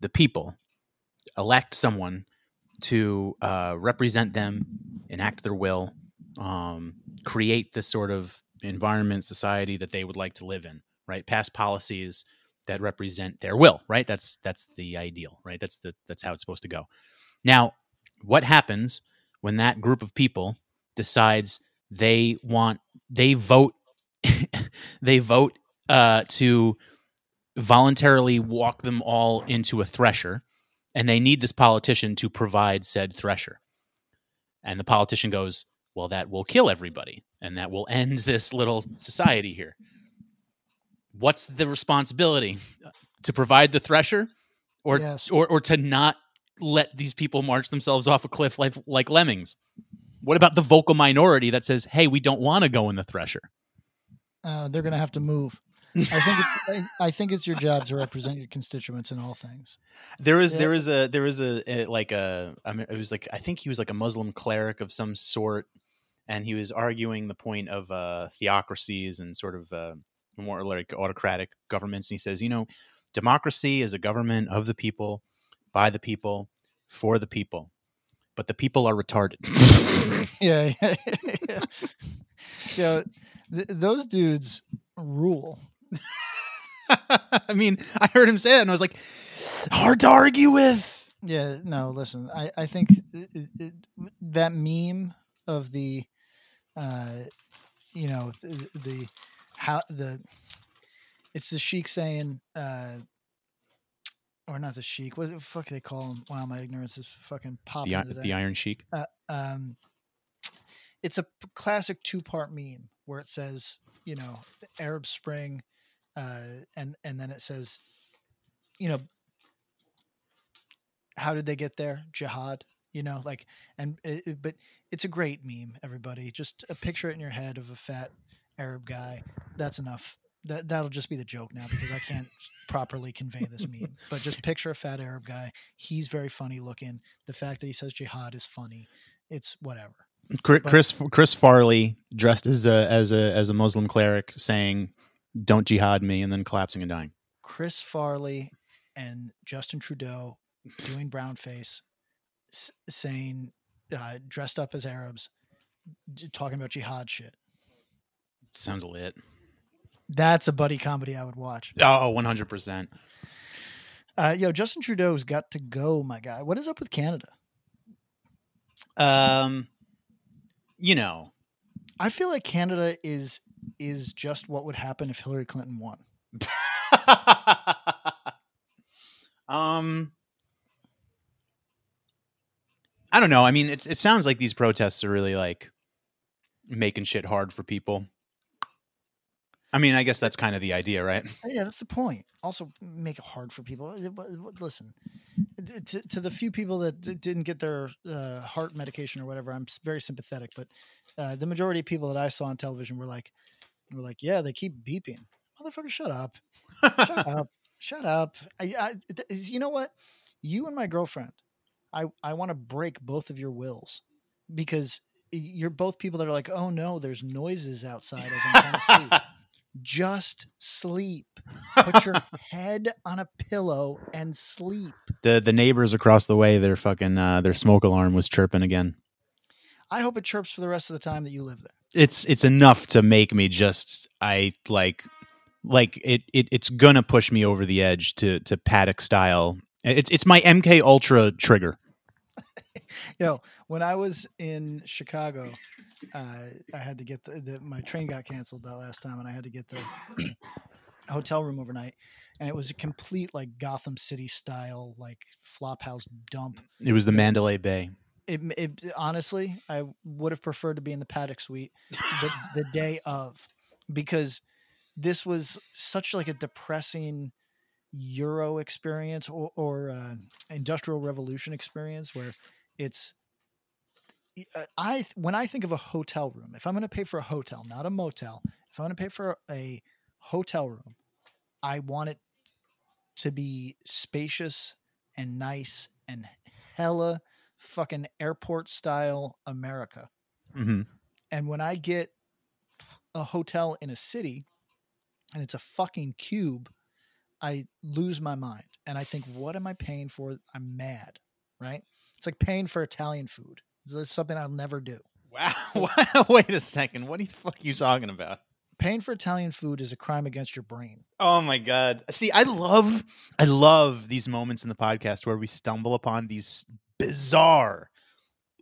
the people elect someone to uh, represent them, enact their will, um, create the sort of environment, society that they would like to live in, right? Pass policies that represent their will, right? That's that's the ideal, right? That's the that's how it's supposed to go. Now, what happens when that group of people decides they want they vote they vote uh, to voluntarily walk them all into a thresher and they need this politician to provide said thresher. And the politician goes, Well, that will kill everybody and that will end this little society here. What's the responsibility? To provide the thresher or, Yes. or, or to not let these people march themselves off a cliff like, like lemmings? What about the vocal minority that says, Hey, we don't want to go in the thresher? Uh, they're going to have to move. I think it's, I, I think it's your job to represent your constituents in all things. There was Yeah. there was a there was a, a like a I mean it was like I think he was like a Muslim cleric of some sort, and he was arguing the point of uh, theocracies and sort of uh, more like autocratic governments. And he says, you know, democracy is a government of the people, by the people, for the people, but the people are retarded. Yeah, yeah, yeah. yeah th- those dudes rule. I mean, I heard him say that, and I was like, hard to argue with. Yeah, no, listen, I, I think it, it, it, that meme of the, uh, you know, the, the how the, it's the sheik saying, uh, or not the sheik. What the fuck they call him? Wow, my ignorance is fucking popping The, today. the Iron Sheik. uh, um, it's a p- classic two part meme where it says, you know, the Arab Spring, uh, and and then it says, you know, how did they get there? Jihad, you know, like, and it, it- but it's a great meme. Everybody, just a picture it in your head of a fat Arab guy. That's enough. That that'll just be the joke now because I can't properly convey this meme. But just picture a fat Arab guy. He's very funny looking. The fact that he says jihad is funny. It's whatever. Chris But- Chris, Chris Farley dressed as a as a as a Muslim cleric saying, "Don't jihad me," and then collapsing and dying. Chris Farley and Justin Trudeau doing brown face, s- saying uh, dressed up as Arabs, j- talking about jihad shit. Sounds lit. That's a buddy comedy I would watch. Oh, 100%. Uh, yo, Justin Trudeau's got to go, my guy. What is up with Canada? Um, you know, I feel like Canada is is just what would happen if Hillary Clinton won. um, I don't know. I mean, it's it sounds like these protests are really like making shit hard for people. I mean, I guess that's kind of the idea, right? Yeah, that's the point. Also, make it hard for people. Listen, to, to the few people that didn't get their uh, heart medication or whatever, I'm very sympathetic. But uh, the majority of people that I saw on television were like, were like, yeah, they keep beeping. Motherfucker, shut up. Shut up. Shut up. I, I, th- you know what? You and my girlfriend, I, I want to break both of your wills because you're both people that are like, oh no, there's noises outside as I'm trying to sleep. Just sleep. Put your head on a pillow and sleep. the the neighbors across the way, their fucking uh, their smoke alarm was chirping again. I hope it chirps for the rest of the time that you live there. It's it's enough to make me just I like like it, it it's gonna push me over the edge to to paddock style. It's it's my MK Ultra trigger. Yo, when I was in Chicago, uh, I had to get the, the my train got canceled that last time, and I had to get the hotel room overnight, and it was a complete like Gotham City style like flop house dump. It was the Mandalay Bay. It, it honestly, I would have preferred to be in the paddock suite the, the day of, because this was such like a depressing Euro experience or, or uh, industrial revolution experience where it's uh, I when I think of a hotel room, if I'm going to pay for a hotel, not a motel, if I'm going to pay for a hotel room, I want it to be spacious and nice and hella fucking airport style America. hmm And when I get a hotel in a city and it's a fucking cube, I lose my mind. And I think, what am I paying for? I'm mad, right? It's like paying for Italian food. It's something I'll never do. Wow. Wait a second. What the fuck are you talking about? Paying for Italian food is a crime against your brain. Oh my god. See, I love I love these moments in the podcast where we stumble upon these bizarre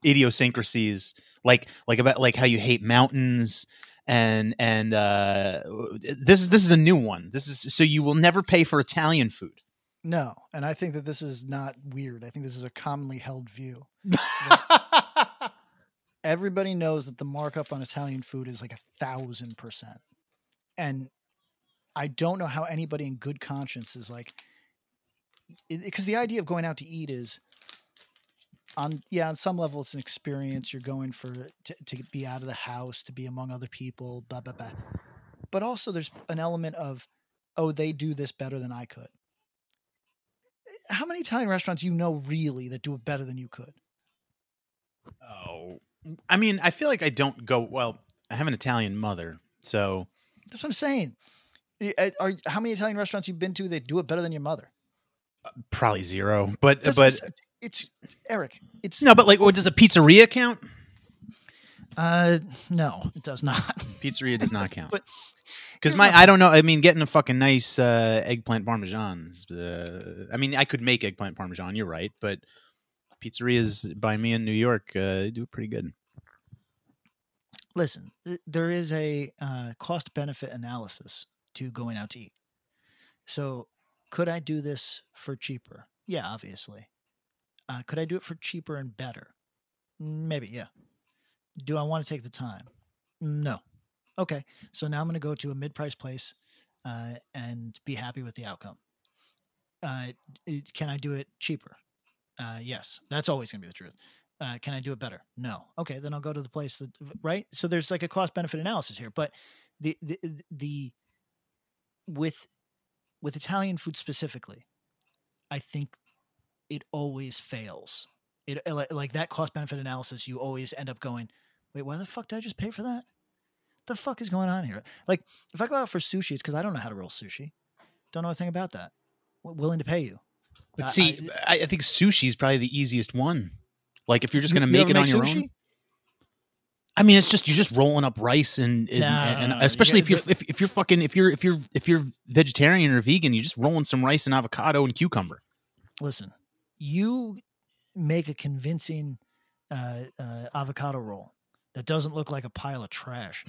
idiosyncrasies like like about like how you hate mountains and and uh this is this is a new one. This is so you will never pay for Italian food. No. And I think that this is not weird. I think this is a commonly held view. Everybody knows that the markup on Italian food is like a thousand percent. And I don't know how anybody in good conscience is like, because the idea of going out to eat is on yeah on some level it's an experience you're going for to, to be out of the house to be among other people blah blah blah but also there's an element of oh they do this better than i could eh, how many italian restaurants you know really that do it better than you could oh. I mean, I feel like I don't go well, I have an Italian mother. So that's what i'm saying uh, are how many italian restaurants you've been to that do it better than your mother uh, probably zero. But That's but. It's eric it's no, but like what does a pizzeria count? uh no it does not Pizzeria does not count. But Because my, my I don't know. I mean, getting a fucking nice uh, eggplant parmesan. Uh, I mean, I could make eggplant parmesan. You're right, but pizzerias by me in New York uh, do pretty good. listen, th- there is a uh, cost benefit analysis to going out to eat. So, could I do this for cheaper? Yeah, obviously. Uh, could I do it for cheaper and better? Maybe, yeah. Do I want to take the time? No. Okay, so now I'm going to go to a mid price place uh, and be happy with the outcome. Uh, it- can I do it cheaper? Uh, yes, that's always going to be the truth. Uh, can I do it better? No. Okay, then I'll go to the place that right. So there's like a cost benefit analysis here, but the the the with with Italian food specifically, I think it always fails. It uh, like, that cost benefit analysis, you always end up going, wait, why the fuck did I just pay for that? The fuck is going on here? Like if I go out for sushi, it's because I don't know how to roll sushi. Don't know a thing about that. W- willing to pay you. But I- see, I, I think sushi is probably the easiest one. Like if you're just going to make it on your sushi? own. I mean, it's just you're just rolling up rice and and, No, and no, no. especially You if you're if, if you're fucking if you're if you're if you're vegetarian or vegan, you're just rolling some rice and avocado and cucumber. Listen, you make a convincing uh, uh, avocado roll that doesn't look like a pile of trash,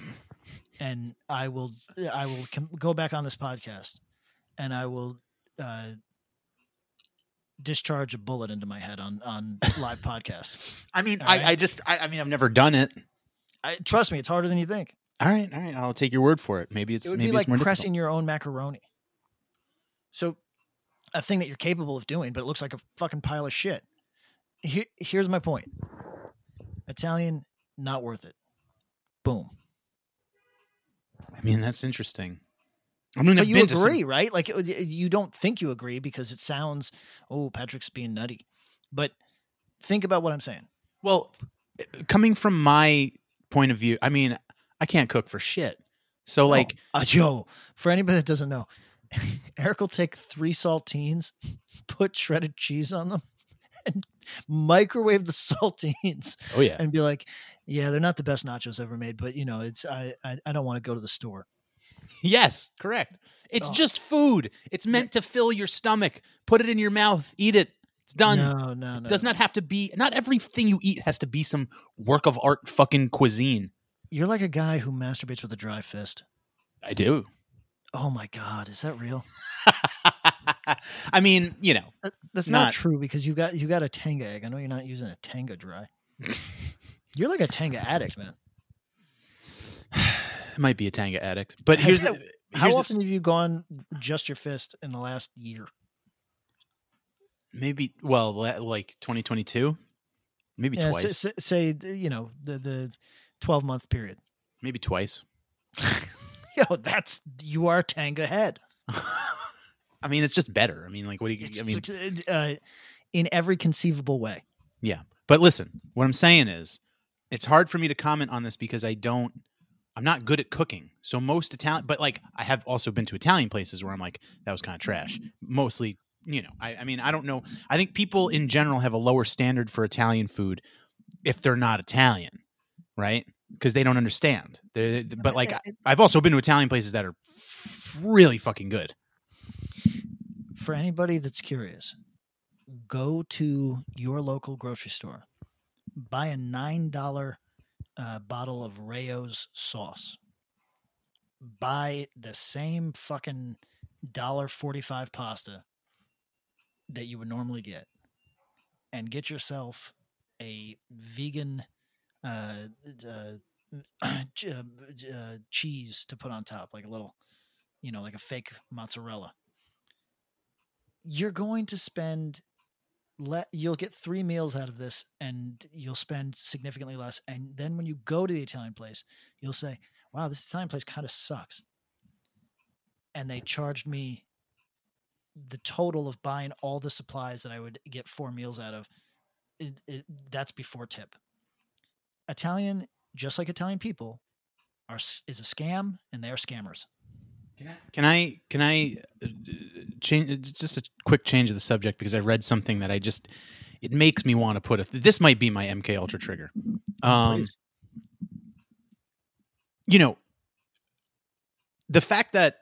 and I will I will com- go back on this podcast, and I will uh, discharge a bullet into my head on on live podcast. I mean, I, right. I just I, I mean I've never done it. I, trust me, it's harder than you think. All right, all right, I'll take your word for it. Maybe it's it maybe be it's like more pressing your own macaroni. So, a thing that you're capable of doing, but it looks like a fucking pile of shit. Here, here's my point: Italian, not worth it. Boom. I mean, that's interesting. I mean, But I've you to some- agree, right? Like you don't think you agree because it sounds, oh, Patrick's being nutty. But think about what I'm saying. Well, eh, coming from my point of view, I mean, I can't cook for shit. So like, uh, yo, for anybody that doesn't know, Eric will take three saltines, put shredded cheese on them, and microwave the saltines, oh yeah, and be like, "Yeah, they're not the best nachos ever made, but you know, it's I I, I don't want to go to the store." yes, correct. It's Oh. just food. It's meant to fill your stomach. Put it in your mouth. Eat it. It's done. No, no, no. Does not have to be. Not everything you eat has to be some work of art fucking cuisine. You're like a guy who masturbates with a dry fist. I do. Oh my god, is that real? I mean, you know, That, that's not, Not- true because you got you got a Tenga egg. I know you're not using a Tenga dry. you're like a Tenga addict, man. it might be a Tanga addict. But Have here's you- the, How here's the- often have you gone just your fist in the last year? maybe well, like 2022, maybe Yeah, twice, say, say you know the the twelve month period. maybe twice. Yo, that's you are Tanga head. I mean, it's just better. I mean, like, what do you? It's, I mean, uh, in every conceivable way. Yeah. But listen, what I'm saying is it's hard for me to comment on this because I don't I'm not good at cooking. So most Italian but like I have also been to Italian places where I'm like, that was kind of trash. Mostly, you know, I, I mean, I don't know. I think people in general have a lower standard for Italian food if they're not Italian, right? Because they don't understand. They're, but like I- I've also been to Italian places that are really fucking good. For anybody that's curious, go to your local grocery store, buy a nine dollar uh, bottle of Rao's sauce, buy the same fucking dollar forty five pasta that you would normally get, and get yourself a vegan uh, uh, uh, uh, cheese to put on top, like a little, you know, like a fake mozzarella. You're going to spend let you'll get three meals out of this and you'll spend significantly less and then when you go to the italian place you'll say wow this italian place kind of sucks and they charged me the total of buying all the supplies that i would get four meals out of it, it, that's before tip italian just like italian people are is a scam and they're scammers Can I can I can I uh, change just a quick change of the subject because I read something that I just it makes me want to put a this might be my MK Ultra trigger. Um you know the fact that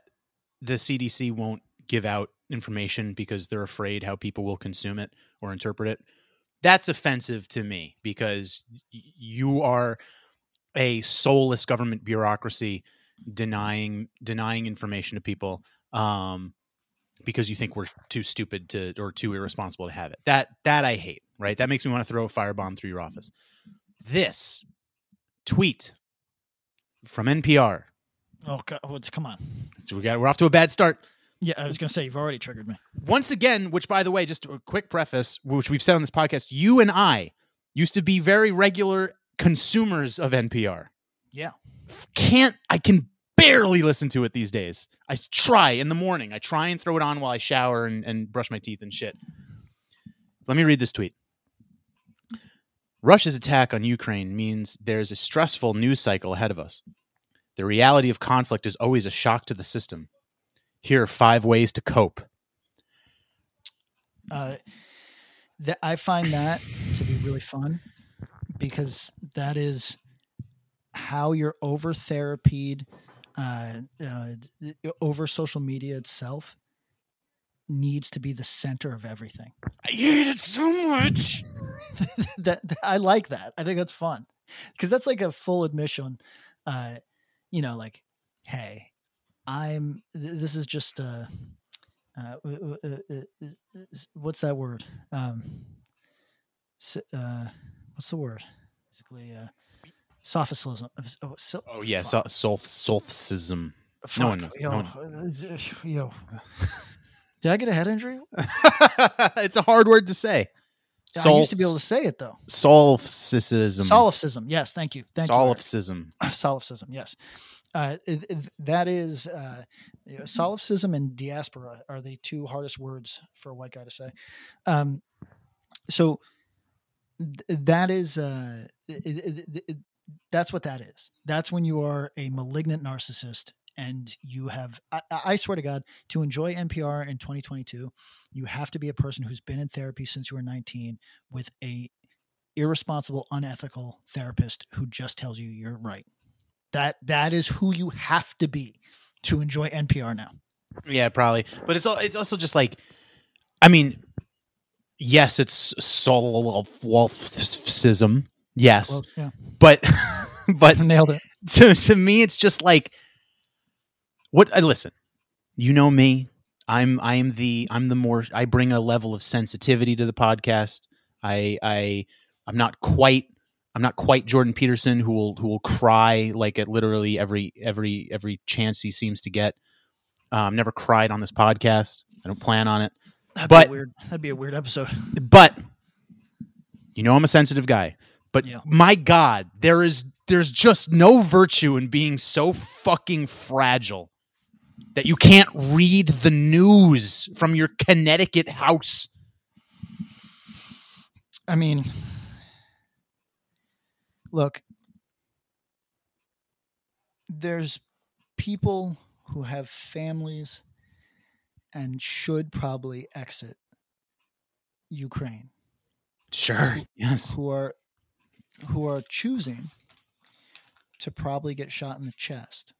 the CDC won't give out information because they're afraid how people will consume it or interpret it that's offensive to me because you are a soulless government bureaucracy denying denying information to people um because you think we're too stupid to or too irresponsible to have it. That that i hate right? That makes me want to throw a firebomb through your office. This tweet from npr oh God, come on. So we got we're off to a bad start yeah i was gonna say you've already triggered me once again which by the way just a quick preface which we've said on this podcast you and i used to be very regular consumers of npr yeah can't I can barely listen to it these days. I try in the morning. I try and throw it on while I shower and, and brush my teeth and shit. Let me read this tweet. Russia's attack on Ukraine means there's a stressful news cycle ahead of us. The reality of conflict is always a shock to the system. Here are five ways to cope. uh, that I find that to be really fun because that is how you're over therapied, uh, uh, over social media itself needs to be the center of everything. I hate it so much. that, that- I like that. I think that's fun because that's like a full admission. Uh, you know, like, hey, I'm. th- This is just uh, uh, uh, uh, uh, what's that word? Um, uh, what's the word? Basically, uh, sophicism. Oh, sil- Oh yeah, so, solipsism. fuck, one knows, Yo, no uh, yo. Did I get a head injury? it's a hard word to say. I used to be able to say it though. solipsism. Solipsism. Yes, thank you. Thank you. Solipsism. solipsism yes uh, that is uh, you know, solipsism and diaspora are the two hardest words for a white guy to say. Um, so th- that is uh, it- it- it- that's what that is. That's when you are a malignant narcissist and you have I I swear to god to enjoy npr in 2022 you have to be a person who's been in therapy since you were 19 with a irresponsible unethical therapist who just tells you you're right that that is who you have to be to enjoy npr now Yeah, probably. But it's al- it's also just like, I mean, yes, it's solipsism. Yes, well, yeah but but nailed it to to me, it's just like what. Uh, listen, you know me. I'm I'm the I'm the more I bring a level of sensitivity to the podcast. I I I'm not quite I'm not quite Jordan Peterson who will who will cry like at literally every every every chance he seems to get. Um, I've never cried on this podcast. I don't plan on it. that'd But- be weird that'd be a weird episode But you know I'm a sensitive guy. But Yeah. my God, there is there's just no virtue in being so fucking fragile that you can't read the news from your Connecticut house. i mean look there's people who have families and should probably exit ukraine Sure. Yes. who are who are choosing to probably get shot in the chest.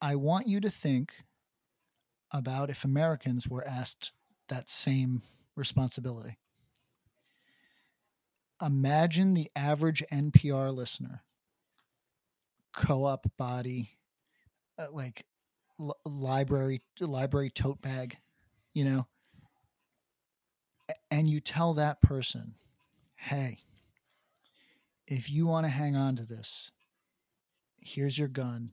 I want you to think about if Americans were asked that same responsibility. Imagine the average NPR listener, co op body, uh, like l- library library tote bag, you know, and you tell that person, hey, if you want to hang on to this, here's your gun.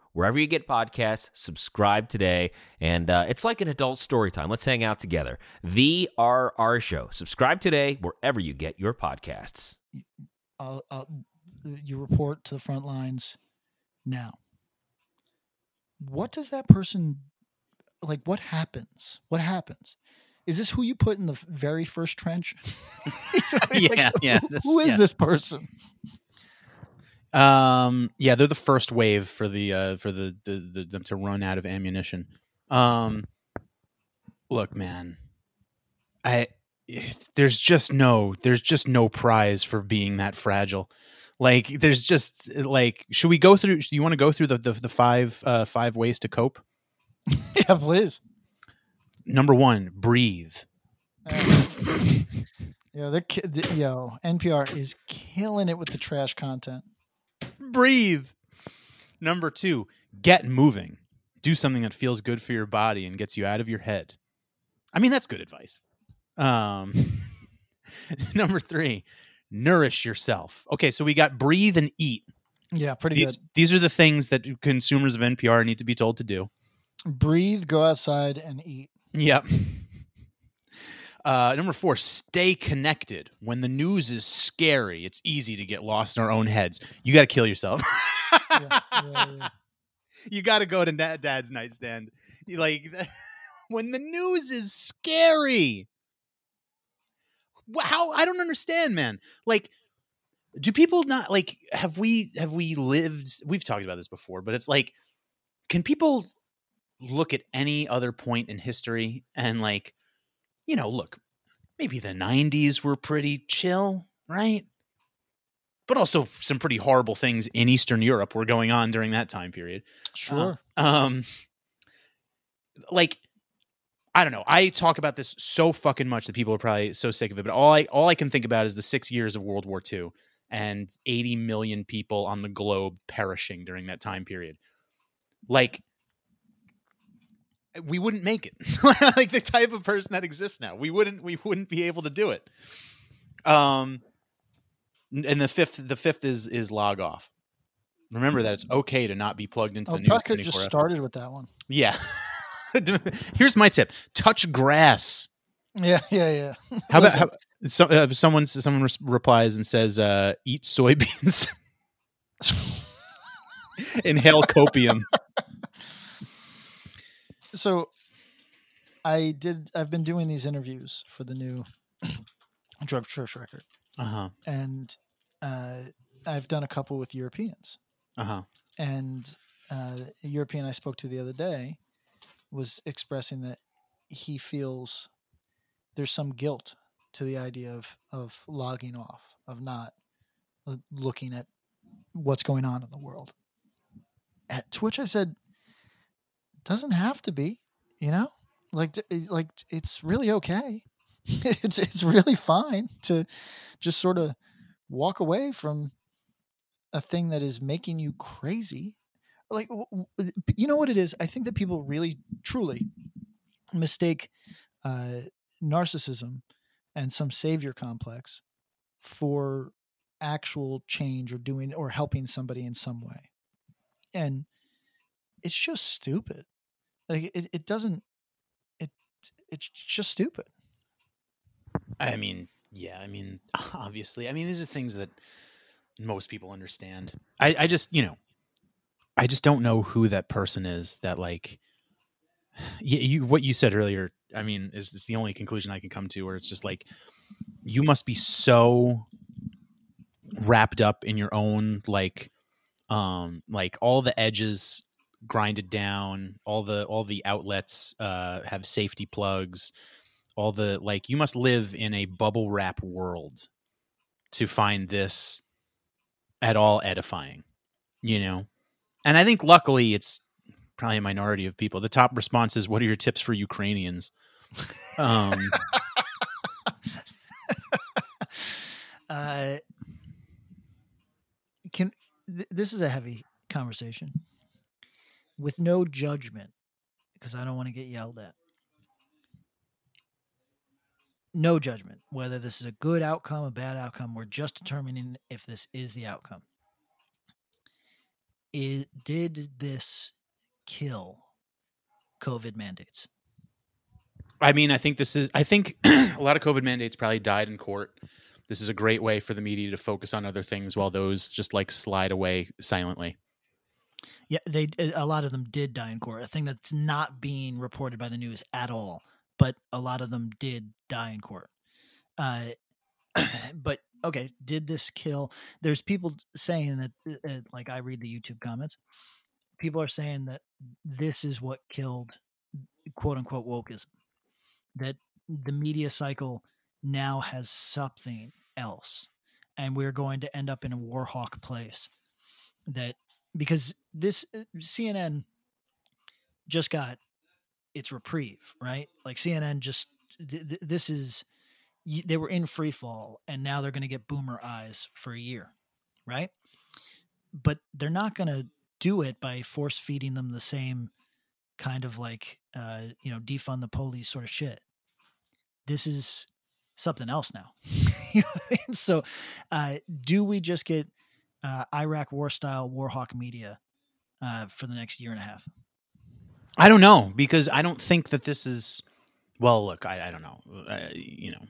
wherever you get podcasts, subscribe today. And uh, it's like an adult story time. Let's hang out together. The RR Show. Subscribe today, wherever you get your podcasts. I'll, I'll, you report to the front lines now. What does that person like? What happens? What happens? Is this who you put in the very first trench? You know what Like, Yeah, yeah, who- this- who is yeah. this person? Um, yeah, they're the first wave for the uh, for the, the, the them to run out of ammunition. Um, look, man, I there's just no there's just no prize for being that fragile. Like, there's just like, should we go through? Do you want to go through the the, the five uh, five ways to cope? yeah, please. Number one, breathe. Uh, yeah, they're ki- the, yo NPR is killing it with the trash content. Breathe. Number two, get moving. Do something that feels good for your body and gets you out of your head. I mean, that's good advice. Um, number three, nourish yourself. Okay, so we got breathe and eat. Yeah, pretty These good. these are the things that consumers of NPR need to be told to do. Breathe, go outside, and eat. Yep. Uh, number four, stay connected. When the news is scary, it's easy to get lost in our own heads. You got to kill yourself. Yeah, yeah, yeah. You got to go to dad, dad's nightstand. You Like when the news is scary. How I don't understand, man. Like, do people not like? Have we have we lived? We've talked about this before, but it's like, can people look at any other point in history and like, you know, look, maybe the '90s were pretty chill, right? But also some pretty horrible things in Eastern Europe were going on during that time period. Sure. Um, like, I don't know. I talk about this so fucking much that people are probably so sick of it. But all I all I can think about is the six years of World War II and 80 million people on the globe perishing during that time period. Like, we wouldn't make it. like the type of person that exists now, we wouldn't we wouldn't be able to do it. Um, and the fifth the fifth is is log off. Remember that it's okay to not be plugged into Oh, the news. Puck had 24 just started with that one. Yeah. Here's my tip: touch grass. Yeah, yeah, yeah. How about how, so, uh, someone someone res- replies and says, uh, "Eat soybeans, inhale copium." So I did. I've been doing these interviews for the new Drug Church record, Uh huh. and uh, I've done a couple with Europeans. Uh huh. And uh, a European I spoke to the other day was expressing that he feels there's some guilt to the idea of of logging off, of not uh, looking at what's going on in the world. At, to which I said, doesn't have to be, you know, like like it's really okay. it's it's really fine to just sort of walk away from a thing that is making you crazy. Like w- you know what it is? I think that people really truly mistake uh, narcissism and some savior complex for actual change or doing or helping somebody in some way and it's just stupid like it, it doesn't it it's just stupid I mean, yeah. I mean, obviously. I mean, these are things that most people understand. I, I just, you know, I just don't know who that person is that like. You, you what you said earlier. I mean, is, is the only conclusion I can come to, where it's just like you must be so wrapped up in your own like um like all the edges grinded down all the all the outlets uh have safety plugs all the like you must live in a bubble wrap world to find this at all edifying you know? And i think luckily it's probably a minority of people. The top response is what are your tips for ukrainians? Um uh can th- this is a heavy conversation with no judgment because i don't want to get yelled at no judgment whether this is a good outcome a bad outcome we're just determining if this is the outcome is, did this kill covid mandates I mean, I think this is. I think a lot of COVID mandates probably died in court. This is a great way for the media to focus on other things while those just like slide away silently. Yeah, they a lot of them did die in court. A thing that's not being reported by the news at all, but a lot of them did die in court. Uh, but okay, did this kill? There's people saying that, uh, like I read the YouTube comments, people are saying that this is what killed quote unquote wokeism. That the media cycle now has something else, and we're going to end up in a warhawk place. That because this uh, CNN just got its reprieve, right? Like CNN just th- th- this is they were in free fall and now they're going to get boomer eyes for a year, right? But they're not going to do it by force feeding them the same kind of like uh you know defund the police sort of shit. this is something else now. you know I mean? So, uh, do we just get uh, Iraq war style Warhawk media uh, for the next year and a half? I don't know because I don't think that this is. Well, look, I, I don't know. Uh, you know,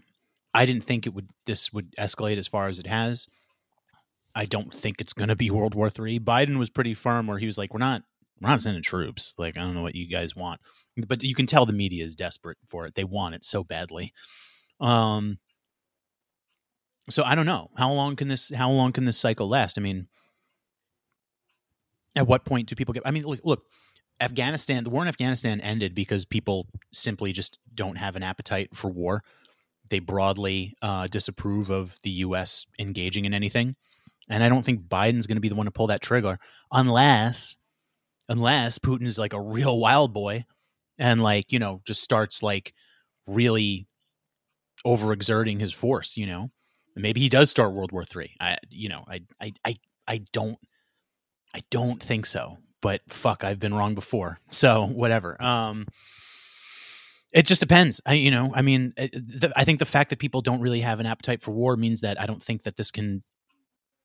I didn't think it would. This would escalate as far as it has. I don't think it's going to be World War Three. Biden was pretty firm where he was like, "We're not, we're not sending troops. Like, I don't know what you guys want, but you can tell the media is desperate for it. They want it so badly. Um, so I don't know how long can this how long can this cycle last? I mean, at what point do people get? I mean, look, look, Afghanistan, the war in Afghanistan ended because people simply just don't have an appetite for war. They broadly uh, disapprove of the U.S. engaging in anything, and I don't think Biden's going to be the one to pull that trigger unless, unless Putin is like a real wild boy, and like you know just starts like really overexerting his force. You know, maybe he does start World War Three. I, you know, I, I, I, I don't, I don't think so. But fuck, I've been wrong before. So whatever. Um, it just depends. I, you know, I mean, it, the, I think the fact that people don't really have an appetite for war means that I don't think that this can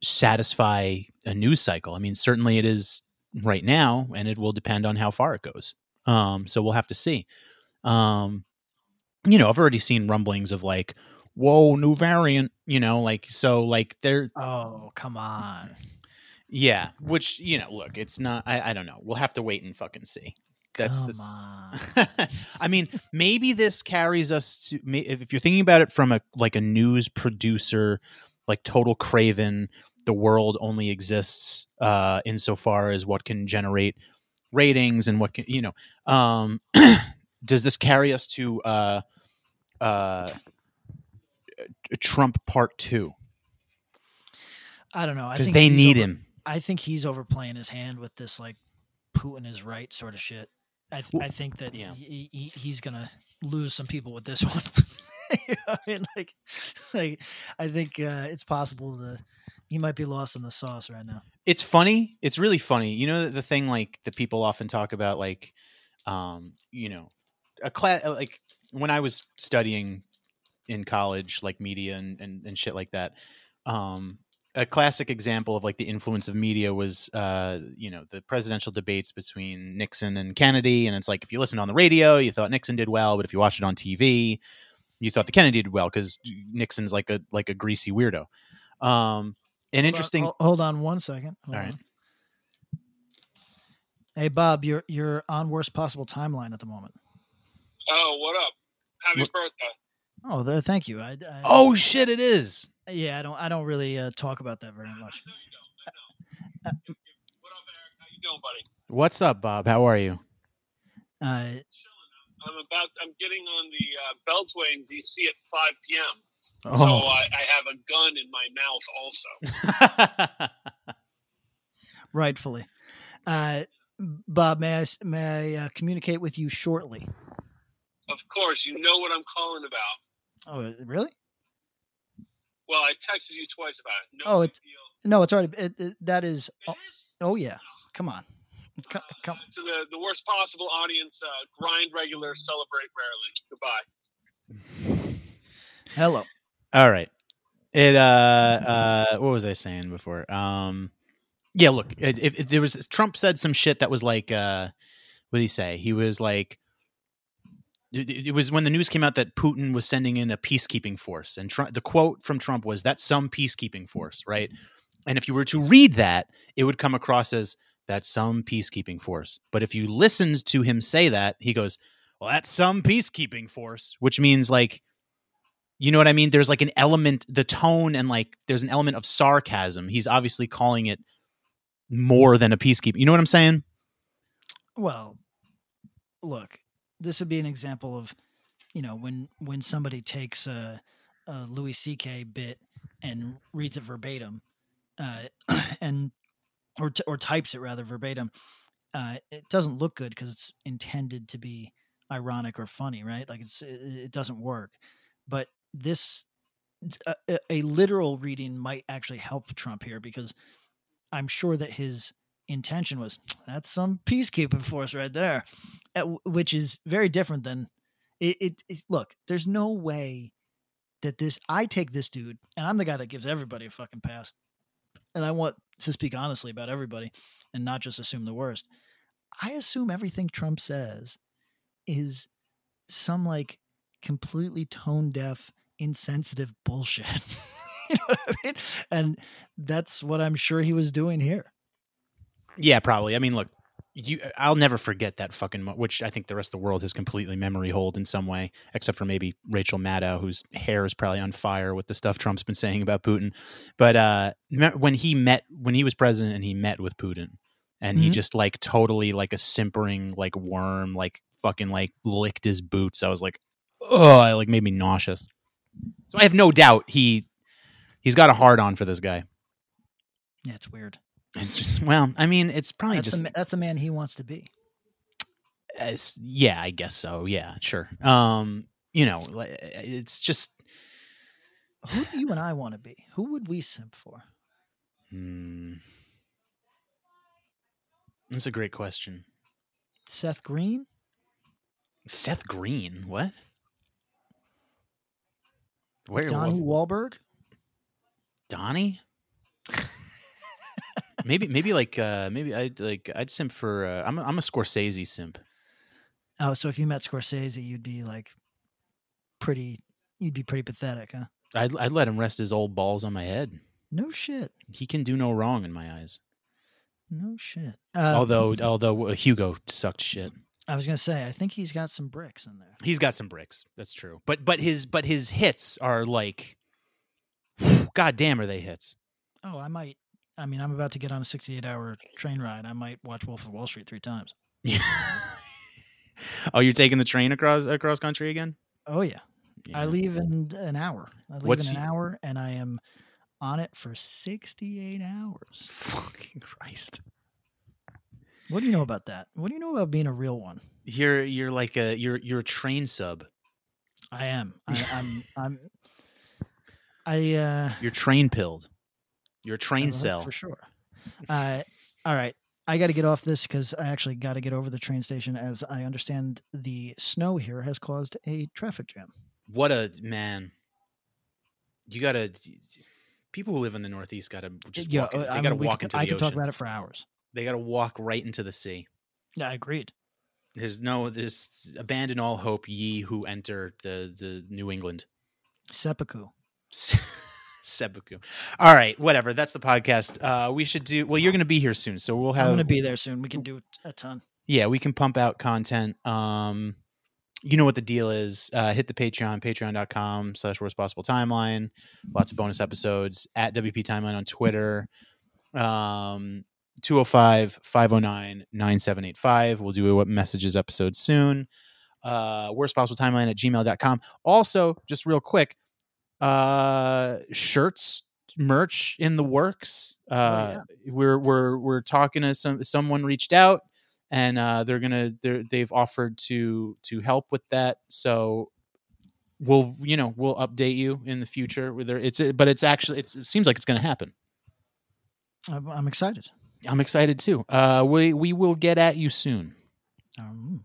satisfy a news cycle. I mean, certainly it is right now, and it will depend on how far it goes. Um, so we'll have to see. Um, you know, I've already seen rumblings of like, whoa, new variant, you know, like, so like they're, Oh, come on. yeah, which, you know, look, it's not, I, I don't know. We'll have to wait and fucking see. That's Come the. I mean, maybe this carries us to. If you're thinking about it from a like a news producer, like total craven, the world only exists uh, insofar as what can generate ratings and what can you know. Um, does this carry us to uh, uh, Trump Part Two? I don't know. Because they need over- him. I think he's overplaying his hand with this like Putin is right sort of shit. I th- Well, I think that yeah. he, he, he's gonna lose some people with this one. you know, I mean, like, like I think uh, it's possible that he might be lost in the sauce right now. it's funny it's really funny you know the thing like that people often talk about like um you know a class like when i was studying in college like media and, and and shit like that um a classic example of like the influence of media was uh you know the presidential debates between nixon and kennedy and it's like if you listened on the radio you thought nixon did well but if you watched it on tv you thought the kennedy did well because nixon's like a like a greasy weirdo um an Hold on- interesting hol- Hold on one second. Hold All right. on. Hey Bob, you're you're on worst possible timeline at the moment. Oh, what up? Happy What- birthday. Oh, there, thank you. I, I Oh shit! It is. yeah, I don't I don't really uh, talk about that very much. I know you don't. I know. what up, Eric? How you doing, buddy? What's up, Bob? How are you? Uh, I'm about. I'm getting on the uh, Beltway in DC at 5 p.m. Oh. So I, I have a gun in my mouth also. rightfully. Uh, Bob, may I s- may I uh, communicate with you shortly? Of course, you know what I'm calling about. Oh, really? Well, I texted you twice about it. No Oh, big it- deal. No, it's already. It, it, that is. It Oh, is? oh yeah. Come on. Co- Uh, come. to the, the worst possible audience, uh, grind regular, celebrate rarely. Goodbye. Hello. All right. It. Uh. Uh. What was I saying before? Um. Yeah. Look. It, it, it- there was Trump said some shit that was like. Uh. What did he say? He was like. It, was when the news came out that Putin was sending in a peacekeeping force, and Trump, the quote from Trump was, "That's some peacekeeping force, right?" And if you were to read that, it would come across as that's some peacekeeping force. But if you listened to him say that, he goes, "Well, that's some peacekeeping force," which means like, you know what I mean? There's like an element, the tone, and like there's an element of sarcasm. He's obviously calling it more than a peacekeeping. You know what I'm saying? Well, look, this would be an example of, you know, when when somebody takes a, a Louis C.K. bit and reads it verbatim, uh, and or t- or types it rather verbatim, uh, it doesn't look good because it's intended to be ironic or funny, right? Like it's it, it doesn't work. But this a, a- a literal reading might actually help Trump here because I'm sure that his intention was that's some peacekeeping force right there, which is very different than It, it, it look, there's no way that this I take this dude, and I'm the guy that gives everybody a fucking pass. And I want to speak honestly about everybody and not just assume the worst. I assume everything Trump says is some like completely tone deaf, insensitive bullshit. you know what I mean? And that's what I'm sure he was doing here. Yeah, probably. I mean, look, you I'll never forget that fucking mo- which I think the rest of the world has completely memory hold in some way, except for maybe Rachel Maddow, whose hair is probably on fire with the stuff Trump's been saying about Putin. But uh, when he met, when he was president, and he met with Putin, and he Mhm. just like totally like a simpering like worm, like fucking like licked his boots. I was like, oh, it like made me nauseous. So I have no doubt he he's got a hard on for this guy. Yeah, it's weird. It's just well, I mean, it's probably That's, just the, that's the man he wants to be. as yeah i guess so yeah sure um you know li- it's just Who do you and I want to be? Who would we simp for? hmm, that's a great question Seth Green? seth green what where Donnie Wahlberg? donnie maybe maybe like uh maybe i'd like i'd simp for uh, i'm a, i'm a scorsese simp Oh, so if you met Scorsese, you'd be like pretty. You'd be pretty pathetic, huh? I'd, I'd let him rest his old balls on my head No shit. he can do no wrong in my eyes No shit. Uh, although although uh, hugo sucked shit I was gonna say, I think he's got some bricks in there. He's got some bricks. That's true. But but his but his hits are like, god damn, are they hits? Oh, I might. I mean, I'm about to get on a 68 hour train ride. I might watch Wolf of Wall Street three times. Yeah. oh, you're taking the train across across country again? Oh yeah, I leave in an hour. I leave What's in an hour, and I am on it for 68 hours. Fucking Christ! What do you know about that? What do you know about being a real one? You're you're like a you're you're a train sub. I am. I, I'm. I'm. I. uh You're train pilled. I train it cell. for sure. Uh, all right. I got to get off this because I actually got to get over the train station. As I understand, the snow here has caused a traffic jam. What a man! You gotta. People who live in the Northeast gotta just Yeah, walk. in- uh, They I gotta we walk could- into the I ocean. talk about it for hours. They gotta walk right into the sea. Yeah, I agreed. There's no. There's abandon all hope, ye who enter the the New England. Seppuku. Seppuku. All right, whatever. That's the podcast. Uh, we should do. Well, you're going to be here soon, so we'll have. I'm going to be there soon. We can do a ton. Yeah, we can pump out content. Um, you know what the deal is. Uh, hit the Patreon, patreon.com slash worst possible timeline. Lots of bonus episodes at WP Timeline on Twitter. Um, 205 509 9785. We'll do a what messages episode soon. Uh, worst possible timeline at gmail.com. Also, just real quick, uh, shirts, merch in the works. Uh, we're, we're, we're talking to some, someone reached out and uh, they're gonna they're, they've offered to to help with that so we'll you know we'll update you in the future whether it's but it's actually it's, it seems like it's gonna happen I'm, I'm excited. i'm excited too uh we we will get at you soon Um,